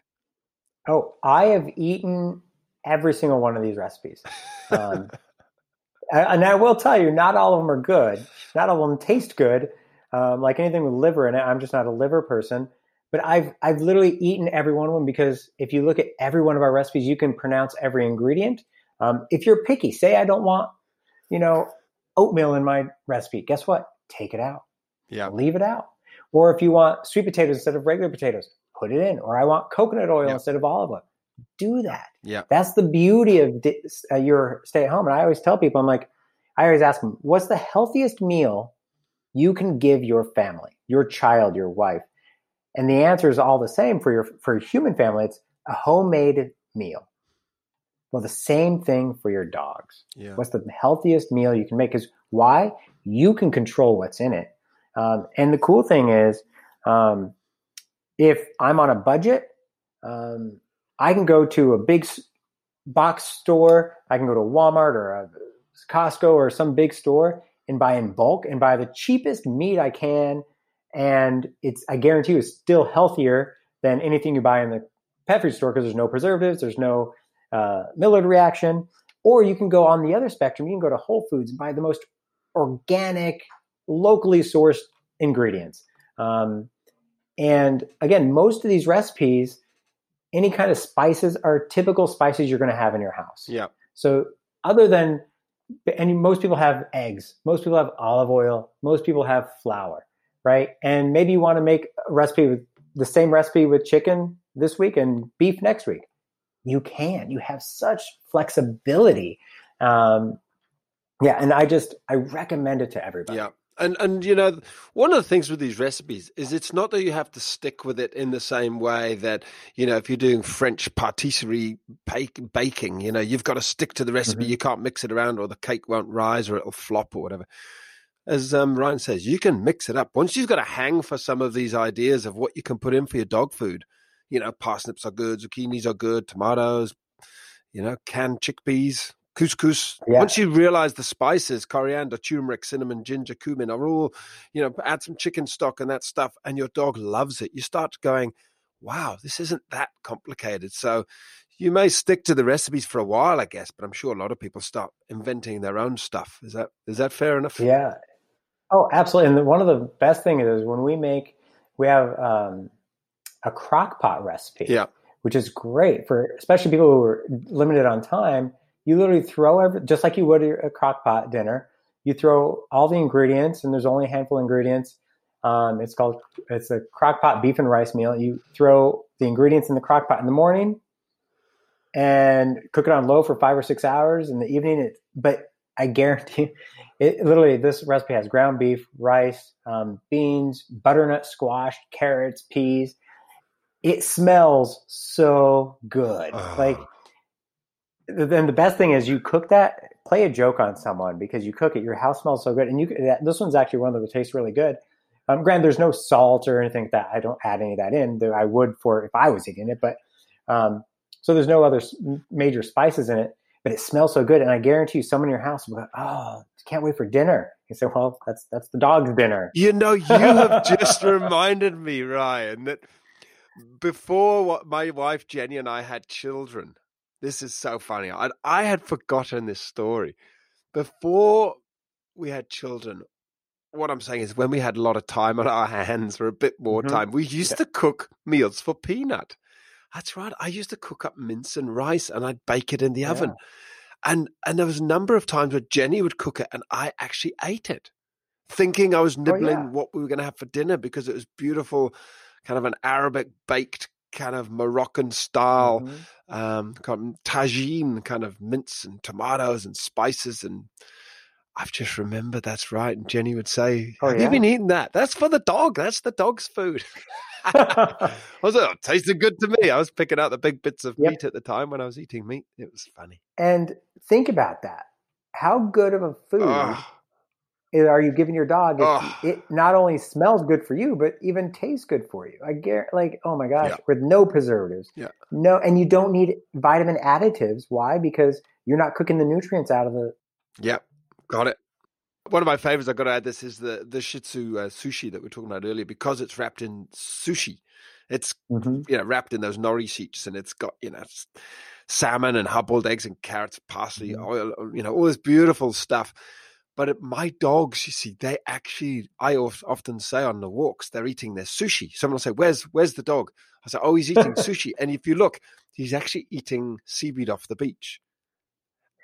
Oh, I have eaten every single one of these recipes. Um, and I will tell you, not all of them are good. Not all of them taste good. Um, like anything with liver in it, I'm just not a liver person. But I've I've literally eaten every one of them because if you look at every one of our recipes, you can pronounce every ingredient. Um, if you're picky, say I don't want, you know, oatmeal in my recipe. Guess what? Take it out. Yeah. Leave it out. Or if you want sweet potatoes instead of regular potatoes, put it in. Or I want coconut oil instead of olive oil. Do that. Yeah. That's the beauty of uh, your stay at home. And I always tell people, I'm like, I always ask them, what's the healthiest meal you can give your family, your child, your wife? And the answer is all the same for your for your human family. It's a homemade meal. Well, the same thing for your dogs. Yeah. What's the healthiest meal you can make? Is why you can control what's in it. Um, and the cool thing is, um, if I'm on a budget, um, I can go to a big box store. I can go to Walmart or a Costco or some big store and buy in bulk and buy the cheapest meat I can and it's I guarantee you it's still healthier than anything you buy in the pet food store because there's no preservatives, there's no uh, Maillard reaction. Or you can go on the other spectrum. You can go to Whole Foods and buy the most organic, locally sourced ingredients. Um, and again, most of these recipes, any kind of spices are typical spices you're going to have in your house. Yeah. So other than, and most people have eggs, most people have olive oil, most people have flour right? And maybe you want to make a recipe with the same recipe with chicken this week and beef next week. You can. You have such flexibility. Um, yeah, and I just I recommend it to everybody. Yeah. And and you know, one of the things with these recipes is it's not that you have to stick with it in the same way that you know if you're doing French patisserie bake, baking, you know, you've got to stick to the recipe. Mhm. You can't mix it around, or the cake won't rise, or it'll flop, or whatever. As um, Ryan says, you can mix it up once you've got a hang for some of these ideas of what you can put in for your dog food. You know, parsnips are good, zucchinis are good, tomatoes, you know, canned chickpeas, couscous. Yeah. Once you realize the spices, coriander, turmeric, cinnamon, ginger, cumin are all, you know, add some chicken stock and that stuff, and your dog loves it. You start going, wow, this isn't that complicated. So you may stick to the recipes for a while, I guess, but I'm sure a lot of people start inventing their own stuff. Is that is that fair enough? Yeah. Oh, absolutely. And the, one of the best things is when we make, we have um, a crock pot recipe. Yeah. Which is great for especially people who are limited on time. You literally throw every, just like you would a crock pot dinner. You throw all the ingredients, and there's only a handful of ingredients. Um, it's called it's a crock pot beef and rice meal. You throw the ingredients in the crock pot in the morning, and cook it on low for five or six hours in the evening. It, but I guarantee, it literally this recipe has ground beef, rice, um, beans, butternut squash, carrots, peas. It smells so good. Oh. Like then the best thing is you cook that. Play a joke on someone because you cook it. Your house smells so good, and you that, this one's actually one that would taste really good. Um, granted, there's no salt or anything like that. I don't add any of that in. Though I would for if I was eating it, but um, so there's no other major spices in it. But it smells so good, and I guarantee you, someone in your house will go, "Oh, can't wait for dinner." You say, "Well, that's that's the dog's dinner." You know, you have just reminded me, Ryan, that before my wife Jenny and I had children, this is so funny. I, I had forgotten this story. Before we had children, what I'm saying is when we had a lot of time on our hands or a bit more Mhm. time, we used Yeah. to cook meals for Peanut. That's right. I used to cook up mince and rice and I'd bake it in the Yeah. oven. And and there was a number of times where Jenny would cook it and I actually ate it, thinking I was nibbling Oh, yeah. what we were going to have for dinner because it was beautiful, kind of an Arabic baked kind of Moroccan style Mhm. um, kind of tagine, kind of mince and tomatoes and spices. And I've just remembered that's right. And Jenny would say, Oh, Have you yeah. been eating that? That's for the dog. That's the dog's food. I was like, oh, it tasted good to me. I was picking out the big bits of Yep. meat at the time when I was eating meat. It was funny. and think about that. How good of a food Oh, are you giving your dog? Oh. It not only smells good for you, but even tastes good for you. I guarantee, like, oh my gosh, Yeah. with no preservatives, Yeah. no, and you don't need vitamin additives. Why? Because you're not cooking the nutrients out of the. yep, got it. One of my favorites, I've got to add this, is the, the Shih Tzu uh, sushi that we were talking about earlier because it's wrapped in sushi. It's you know, wrapped in those nori sheets, and it's got you know salmon and hard-boiled eggs and carrots, parsley, Mhm. oil, uh, you know, all this beautiful stuff. But it, my dogs, you see, they actually, I of, often say on the walks, they're eating their sushi. Someone will say, "Where's Where's the dog?" I say, "Oh, he's eating sushi." And if you look, he's actually eating seaweed off the beach.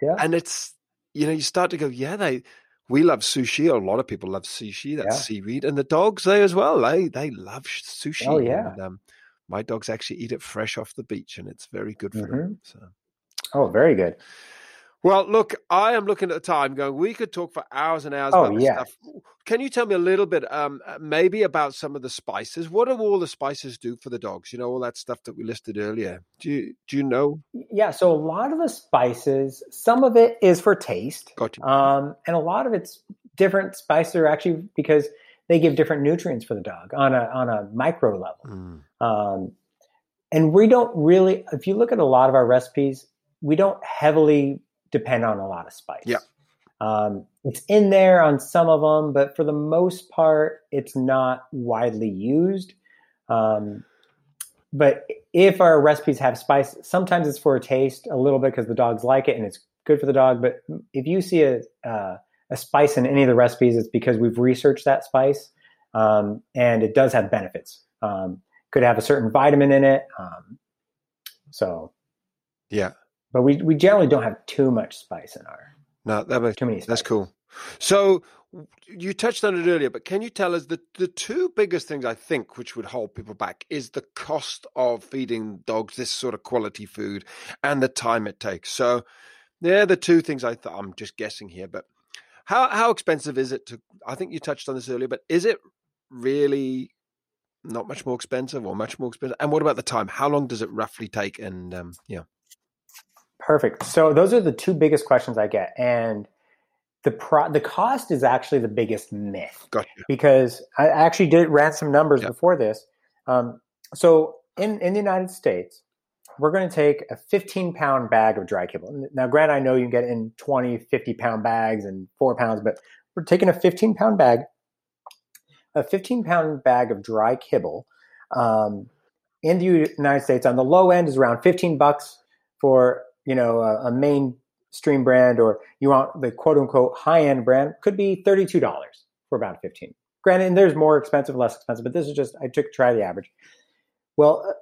Yeah. And it's you know, you start to go, yeah, they. We love sushi. A lot of people love sushi. That's Yeah. seaweed, and the dogs they as well. They they love sushi. Oh, yeah. And, um, my dogs actually eat it fresh off the beach, and it's very good for Mm-hmm. them. So, Oh, very good. Well, look, I am looking at the time, going. We could talk for hours and hours Oh, about this yeah. stuff. Can you tell me a little bit, um, uh, maybe about some of the spices? What do all the spices do for the dogs? You know, all that stuff that we listed earlier. Do you do you know? Yeah. So a lot of the spices, some of it is for taste, Got you. um, and a lot of it's different spices are actually because they give different nutrients for the dog on a on a micro level. Mm, Um, and we don't really, if you look at a lot of our recipes, we don't heavily depend on a lot of spice. Yeah. Um, it's in there on some of them, but for the most part, it's not widely used. Um, but if our recipes have spice, sometimes it's for a taste, a little bit because the dogs like it and it's good for the dog. But if you see a uh, a spice in any of the recipes, it's because we've researched that spice um, and it does have benefits. Um, could have a certain vitamin in it. Um, so, yeah. But we, we generally don't have too much spice in our No, that makes too many. That's cool. So you touched on it earlier, but can you tell us the the two biggest things I think which would hold people back is the cost of feeding dogs this sort of quality food and the time it takes. So they're the two things I th- I'm just guessing here, but How how expensive is it to? I think you touched on this earlier, but is it really not much more expensive or much more expensive? And what about the time? How long does it roughly take? And um, yeah, perfect. So those are the two biggest questions I get, and the pro- the cost is actually the biggest myth. Gotcha. Because I actually did ran some numbers yep. before this. Um, so in in the United States, we're going to take a 15 pound bag of dry kibble. Now, Grant, I know you can get in 20, 50 pound bags and four pounds, but we're taking a 15 pound bag, a 15 pound bag of dry kibble. Um, in the United States, on the low end is around 15 bucks for you know a, a mainstream brand, or you want the quote unquote high end brand could be 32 dollars for about 15. Granted, and there's more expensive, less expensive, but this is just I took try the average. Well, uh,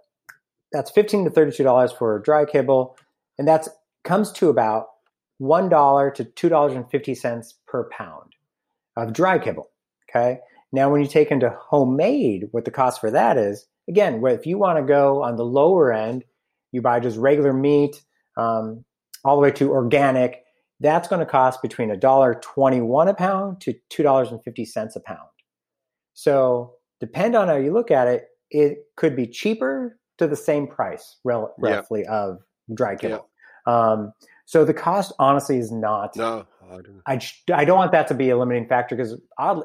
that's 15 to 32 dollars for dry kibble and that's comes to about one dollar to two dollars and fifty cents per pound of dry kibble okay now when you take into homemade what the cost for that is again if you want to go on the lower end you buy just regular meat um, all the way to organic that's going to cost between a dollar 21 a pound to two dollars and fifty cents a pound so depend on how you look at it it could be cheaper to the same price, roughly, of dry kibble. Yep. Um, so the cost, honestly, is not. No, I don't. I, I don't want that to be a limiting factor because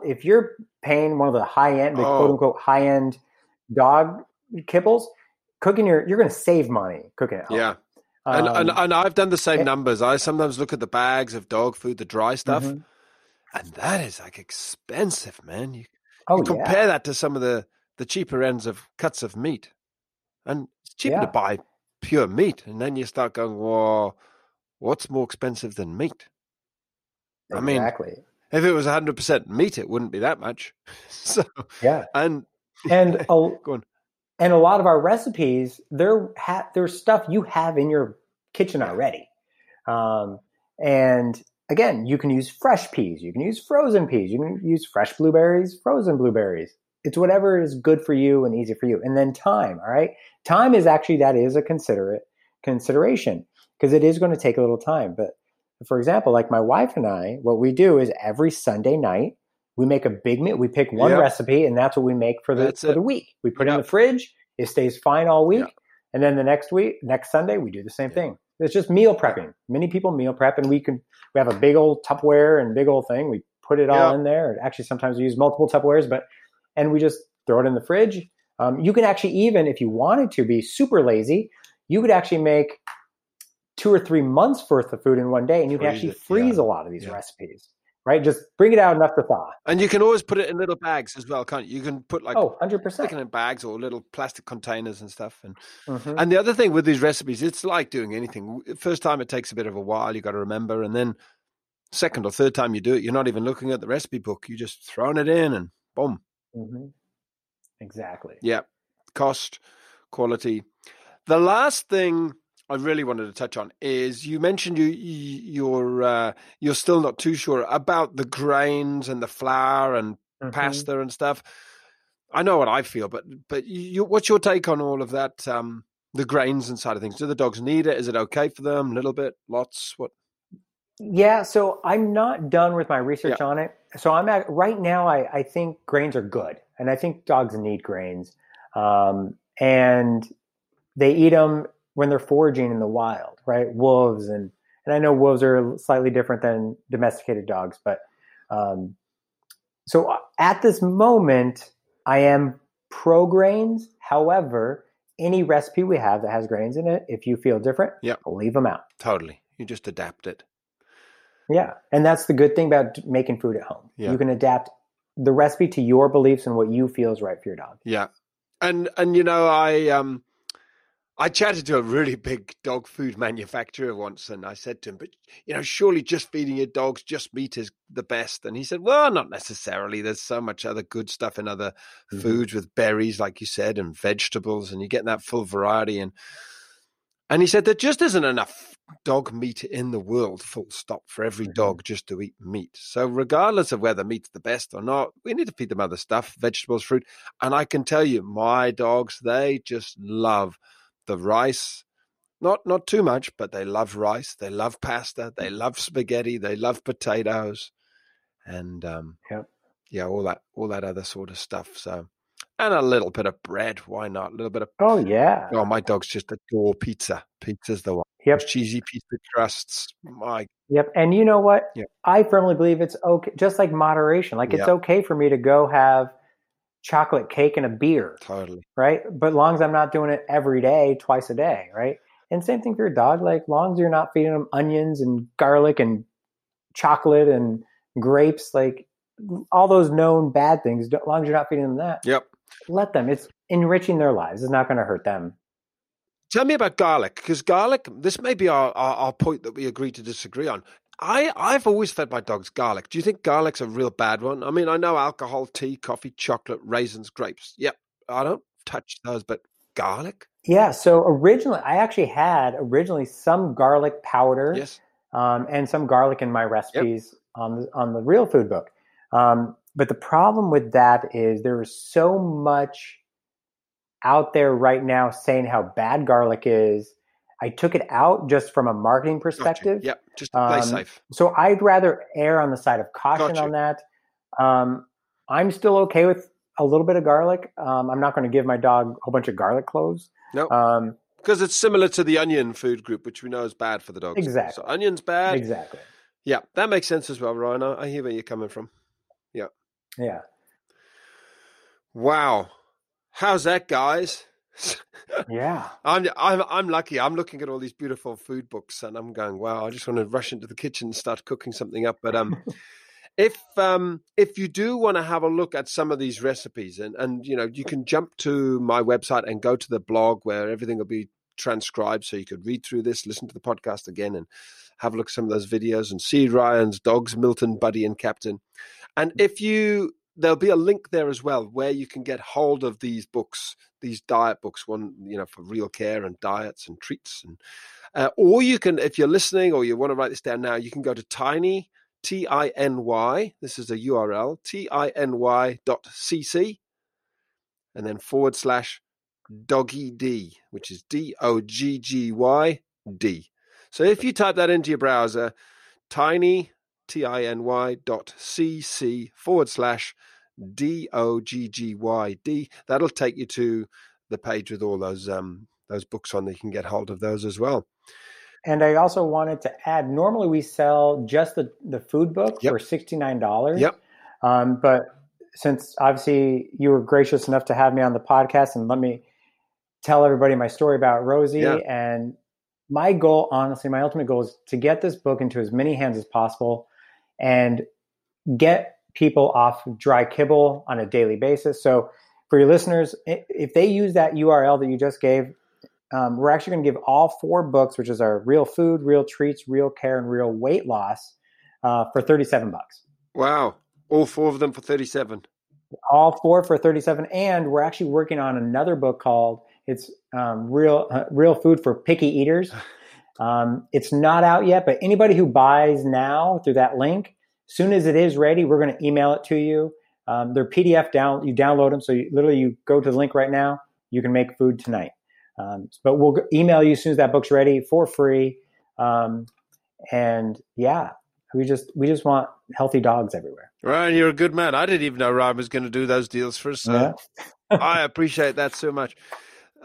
if you're paying one of the high end, the oh. quote unquote high end dog kibbles, cooking your you're going to save money cooking it. Yeah. Um, and, and, and I've done the same numbers. I sometimes look at the bags of dog food, the dry stuff, mm-hmm. and that is like expensive, man. You, oh, you compare yeah. that to some of the the cheaper ends of cuts of meat. And it's cheaper yeah. to buy pure meat. And then you start going, well, what's more expensive than meat? Exactly. I mean, if it was 100% meat, it wouldn't be that much. so, yeah. And, and, a, go on. and a lot of our recipes, they're ha- there's stuff you have in your kitchen already. Um, and again, you can use fresh peas, you can use frozen peas, you can use fresh blueberries, frozen blueberries it's whatever is good for you and easy for you. And then time, all right? Time is actually that is a considerate consideration because it is going to take a little time. But for example, like my wife and I, what we do is every Sunday night we make a big meal. We pick one yep. recipe, and that's what we make for the that's for it. the week. We put yep. it in the fridge. It stays fine all week, yep. And then the next week, next Sunday, we do the same thing. It's just meal prepping. Many people meal prep, and we can we have a big old Tupperware and big old thing. We put it all in there. Actually, sometimes we use multiple Tupperwares, but and we just throw it in the fridge. Um, you can actually even, if you wanted to be super lazy, you could actually make two or three months worth of food in one day, and you freeze can actually it, freeze yeah. a lot of these yeah. recipes. Right, just bring it out enough to thaw. And you can always put it in little bags as well, can't you? You can put like oh, 100 percent in bags or little plastic containers and stuff. And mm-hmm. and the other thing with these recipes, it's like doing anything. First time it takes a bit of a while, you got to remember, and then second or third time you do it, you're not even looking at the recipe book. You're just throwing it in, and boom, Mm-hmm. Exactly. Yeah. Cost, quality. The last thing I really wanted to touch on is you mentioned you you're uh, you're still not too sure about the grains and the flour and mm-hmm. pasta and stuff. I know what I feel, but but you, what's your take on all of that? Um, the grains and side of things. Do the dogs need it? Is it okay for them? A little bit, lots. What? Yeah, so I'm not done with my research yeah. on it. So I'm at right now. I, I think grains are good, and I think dogs need grains, um, and they eat them when they're foraging in the wild, right? Wolves and and I know wolves are slightly different than domesticated dogs, but um, so uh, at this moment, I am pro grains. However, any recipe we have that has grains in it, if you feel different, yeah, leave them out. Totally, you just adapt it. Yeah. And that's the good thing about making food at home. Yeah. You can adapt the recipe to your beliefs and what you feel is right for your dog. Yeah. And and you know, I um I chatted to a really big dog food manufacturer once and I said to him, but you know, surely just feeding your dogs just meat is the best. And he said, Well, not necessarily. There's so much other good stuff in other mm-hmm. foods with berries, like you said, and vegetables, and you get that full variety. And and he said there just isn't enough dog meat in the world, full stop, for every mm-hmm. dog just to eat meat. So, regardless of whether meat's the best or not, we need to feed them other stuff, vegetables, fruit. And I can tell you, my dogs, they just love the rice. Not not too much, but they love rice. They love pasta. They love spaghetti. They love potatoes. and um, Yep. yeah, all that all that other sort of stuff. So, and a little bit of bread. Why not? A little bit of. Oh yeah. Oh, my dogs just adore pizza. Pizza's the one. Yep. Cheesy pizza crusts. My Yep. And you know what? Yep. I firmly believe it's okay, just like moderation. Like it's Yep. okay for me to go have chocolate cake and a beer, totally. right? But long as I'm not doing it every day, twice a day, right? And same thing for your dog. Like long as you're not feeding them onions and garlic and chocolate and grapes, like all those known bad things, as long as you're not feeding them that, Yep. let them. It's enriching their lives. It's not going to hurt them. Tell me about garlic, because garlic. This may be our, our, our point that we agree to disagree on. I I've always fed my dogs garlic. Do you think garlic's a real bad one? I mean, I know alcohol, tea, coffee, chocolate, raisins, grapes. Yep, I don't touch those, but garlic. Yeah. So originally, I actually had originally some garlic powder. Yes. um, and some garlic in my recipes on the, on the real food book. Um, but the problem with that is there is so much out there right now saying how bad garlic is. I took it out just from a marketing Gotcha. perspective. Yep, just to play Um, safe. So I'd rather err on the side of caution Gotcha. on that. Um, I'm still okay with a little bit of garlic. Um, I'm not going to give my dog a whole bunch of garlic cloves. No, Um, because it's similar to the onion food group, which we know is bad for the dogs. Exactly. So onions bad. exactly. Yeah, that makes sense as well, Ryan. I, I hear where you're coming from. Yeah. Yeah. Wow, how's that, guys? Yeah. I'm I'm I'm lucky. I'm looking at all these beautiful food books, and I'm going, wow! I just want to rush into the kitchen and start cooking something up. But um, if um if you do want to have a look at some of these recipes, and and you know you can jump to my website and go to the blog where everything will be transcribed, so you could read through this, listen to the podcast again, and have a look at some of those videos and see Ryan's dogs, Milton, Buddy, and Captain. And if you there'll be a link there as well where you can get hold of these books these diet books one you know for real care and diets and treats and uh, or you can if you're listening or you want to write this down now you can go to tiny t-i-n-y this is a url t-i-n-y dot cc and then forward slash doggy d which is d-o-g-g-y d. So if you type that into your browser tiny t-i-n-y dot c-c forward slash d-o-g-g-y-d that'll take you to the page with all those um those books on that you can get hold of those as well And I also wanted to add normally we sell just the, the food book Yep. for $69. Yep. Um, but since obviously you were gracious enough to have me on the podcast and let me tell everybody my story about Rosie Yeah. and my goal, honestly, my ultimate goal is to get this book into as many hands as possible and get people off dry kibble on a daily basis. So for your listeners, if they use that URL that you just gave, um, we're actually going to give all four books, which is our real food, real treats, real care, and real weight loss, uh, for thirty-seven bucks. wow all four of them for 37 All four for thirty-seven, and we're actually working on another book called "It's um, Real uh, Real Food for Picky Eaters." Um, it's not out yet, but anybody who buys now through that link, soon as it is ready, we're going to email it to you. Um, they're PDF down. You download them, so you, literally you go to the link right now. You can make food tonight. Um, but we'll email you as soon as that book's ready for free. Um, and yeah, we just we just want healthy dogs everywhere. ryan you're a good man i didn't even know ryan was going to do those deals for us so Yeah. i appreciate that so much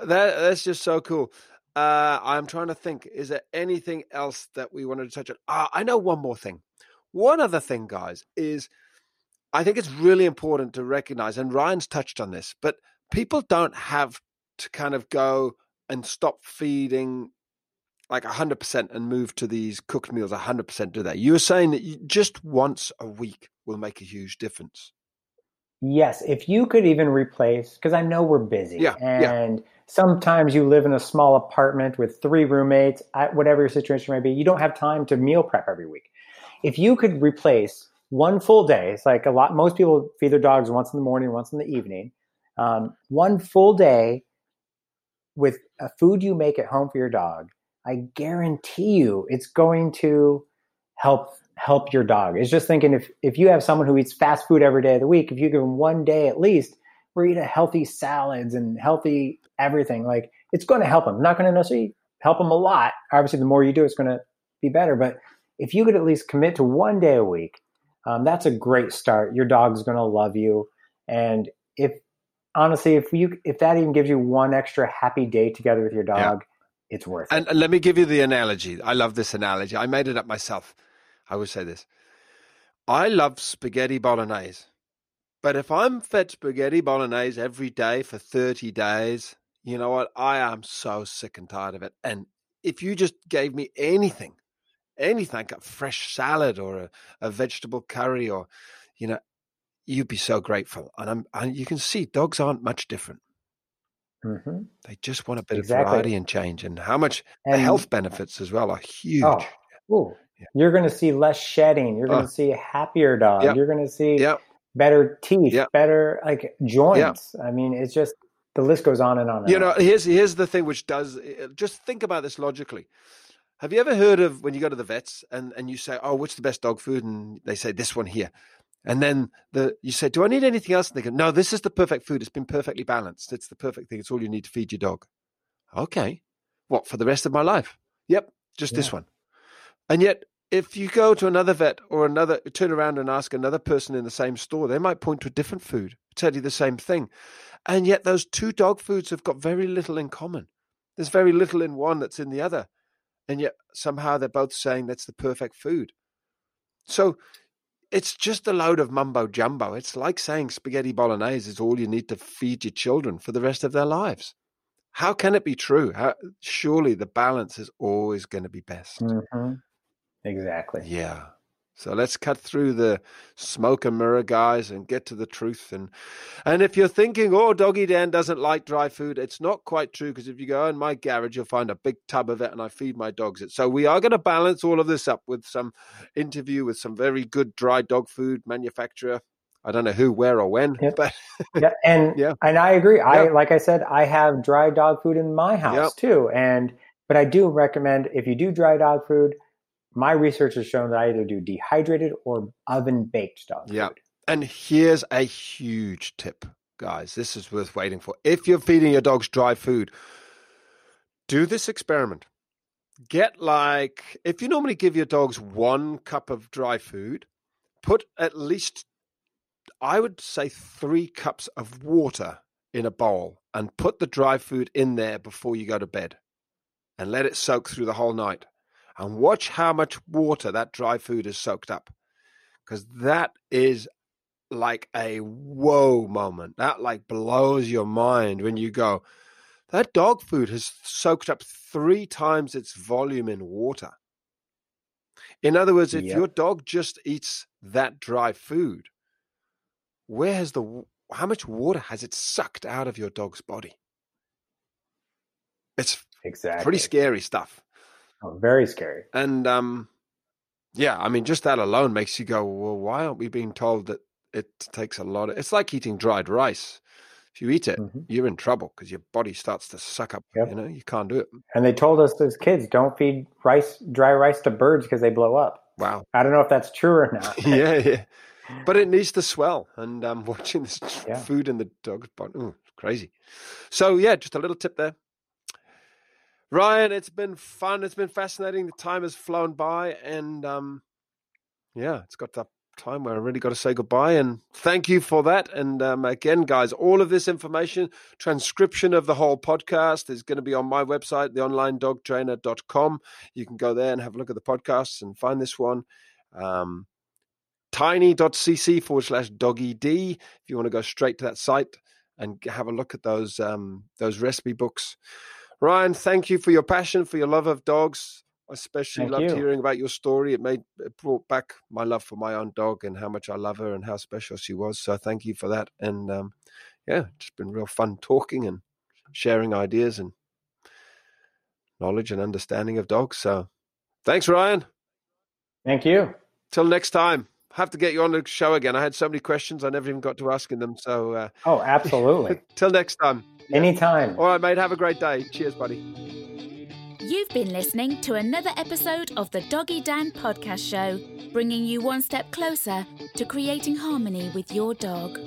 that that's just so cool uh i'm trying to think is there anything else that we wanted to touch on? Ah, i know one more thing. One other thing guys is i think it's really important to recognize and ryan's touched on this but people don't have to kind of go and stop feeding like 100% and move to these cooked meals 100% do they? You were saying that just once a week will make a huge difference. Yes, if you could even replace, because I know we're busy, Yeah, yeah. Sometimes you live in a small apartment with three roommates, whatever your situation may be, you don't have time to meal prep every week. If you could replace one full day, it's like a lot. Most people feed their dogs once in the morning, once in the evening. Um, one full day with a food you make at home for your dog, I guarantee you, it's going to help help your dog. It's just thinking if if you have someone who eats fast food every day of the week, if you give them one day at least where you eat a healthy salads and healthy everything, like it's going to help them. Not going to necessarily help them a lot. Obviously, the more you do, it's going to be better. But if you could at least commit to one day a week, um, that's a great start. Your dog's going to love you, and if honestly, if you if that even gives you one extra happy day together with your dog, yeah. it's worth and, it. And let me give you the analogy. I love this analogy. I made it up myself. I would say this. I love spaghetti bolognese. But if I'm fed spaghetti bolognese every day for 30 days, you know what? I am so sick and tired of it. And if you just gave me anything, anything, a fresh salad or a, a vegetable curry or, you know, you'd be so grateful. And I'm, and you can see dogs aren't much different. Mm-hmm. They just want a bit exactly. of variety and change, and how much and, the health benefits as well are huge. Oh, yeah. You're going to see less shedding. You're going to oh. see a happier dog. Yep. You're going to see yep. Better teeth, yep. better like joints. I mean, it's just the list goes on and on. And you know, on. here's here's the thing which does. Eh, just think about this logically. Have you ever heard of when you go to the vets and, and you say, "Oh, what's the best dog food?" and they say this one here, and then the you say, "Do I need anything else?" and they go, "No, this is the perfect food. It's been perfectly balanced. It's the perfect thing. It's all you need to feed your dog." Okay, what for the rest of my life? Yep, just yeah. this one. And yet, if you go to another vet or another, turn around and ask another person in the same store, they might point to a different food, tell you the same thing. And yet, those two dog foods have got very little in common. There's very little in one that's in the other and yet somehow they're both saying that's the perfect food. So it's just a load of mumbo jumbo. It's like saying spaghetti bolognese is all you need to feed your children for the rest of their lives. How can it be true? How, surely the balance is always going to be best. Mm-hmm. Exactly. Yeah. So let's cut through the smoke and mirror guys and get to the truth. And and if you're thinking, oh, Doggy Dan doesn't like dry food, it's not quite true because if you go in my garage, you'll find a big tub of it, and I feed my dogs it. So we are going to balance all of this up with some interview with some very good dry dog food manufacturer. I don't know who, where, or when, yep. but yeah, and yeah, and I agree. I like I said, I have dry dog food in my house yep. too, and but I do recommend if you do dry dog food my research has shown that I either do dehydrated or oven baked dog yeah. food. And here's a huge tip, guys. This is worth waiting for. If you're feeding your dogs dry food, do this experiment. Get like, if you normally give your dogs one cup of dry food, put at least, I would say, three cups of water in a bowl and put the dry food in there before you go to bed and let it soak through the whole night and watch how much water that dry food has soaked up. Because that is like a whoa moment. That like blows your mind when you go, that dog food has soaked up three times its volume in water. In other words, if yep. your dog just eats that dry food, where has the how much water has it sucked out of your dog's body? It's exactly pretty scary stuff. Oh, very scary. And um, yeah, I mean, just that alone makes you go, well, why aren't we being told that it takes a lot of? It's like eating dried rice. If you eat it, mm-hmm. you're in trouble because your body starts to suck up. Yep. You know, you can't do it. And they told us as kids, don't feed rice, dry rice to birds because they blow up. Wow. I don't know if that's true or not. yeah, yeah. But it needs to swell. And um, watching this yeah. food in the dog's body, ooh, crazy. So yeah, just a little tip there. Ryan, it's been fun. It's been fascinating. The time has flown by, and um, yeah, it's got that time where I really got to say goodbye. And thank you for that. And um, again, guys, all of this information, transcription of the whole podcast is going to be on my website, theonlinedogtrainer.com. You can go there and have a look at the podcasts and find this one. Um, tiny.cc forward slash doggy D if you want to go straight to that site and have a look at those um, those recipe books. Ryan, thank you for your passion, for your love of dogs. I especially thank loved you. hearing about your story. It made it brought back my love for my own dog and how much I love her and how special she was. So thank you for that. And um, yeah, it's been real fun talking and sharing ideas and knowledge and understanding of dogs. So thanks, Ryan. Thank you. Till next time. Have to get you on the show again. I had so many questions, I never even got to asking them. So, uh, oh, absolutely. till next time. Yeah. Anytime. All right, mate. Have a great day. Cheers, buddy. You've been listening to another episode of the Doggy Dan podcast show, bringing you one step closer to creating harmony with your dog.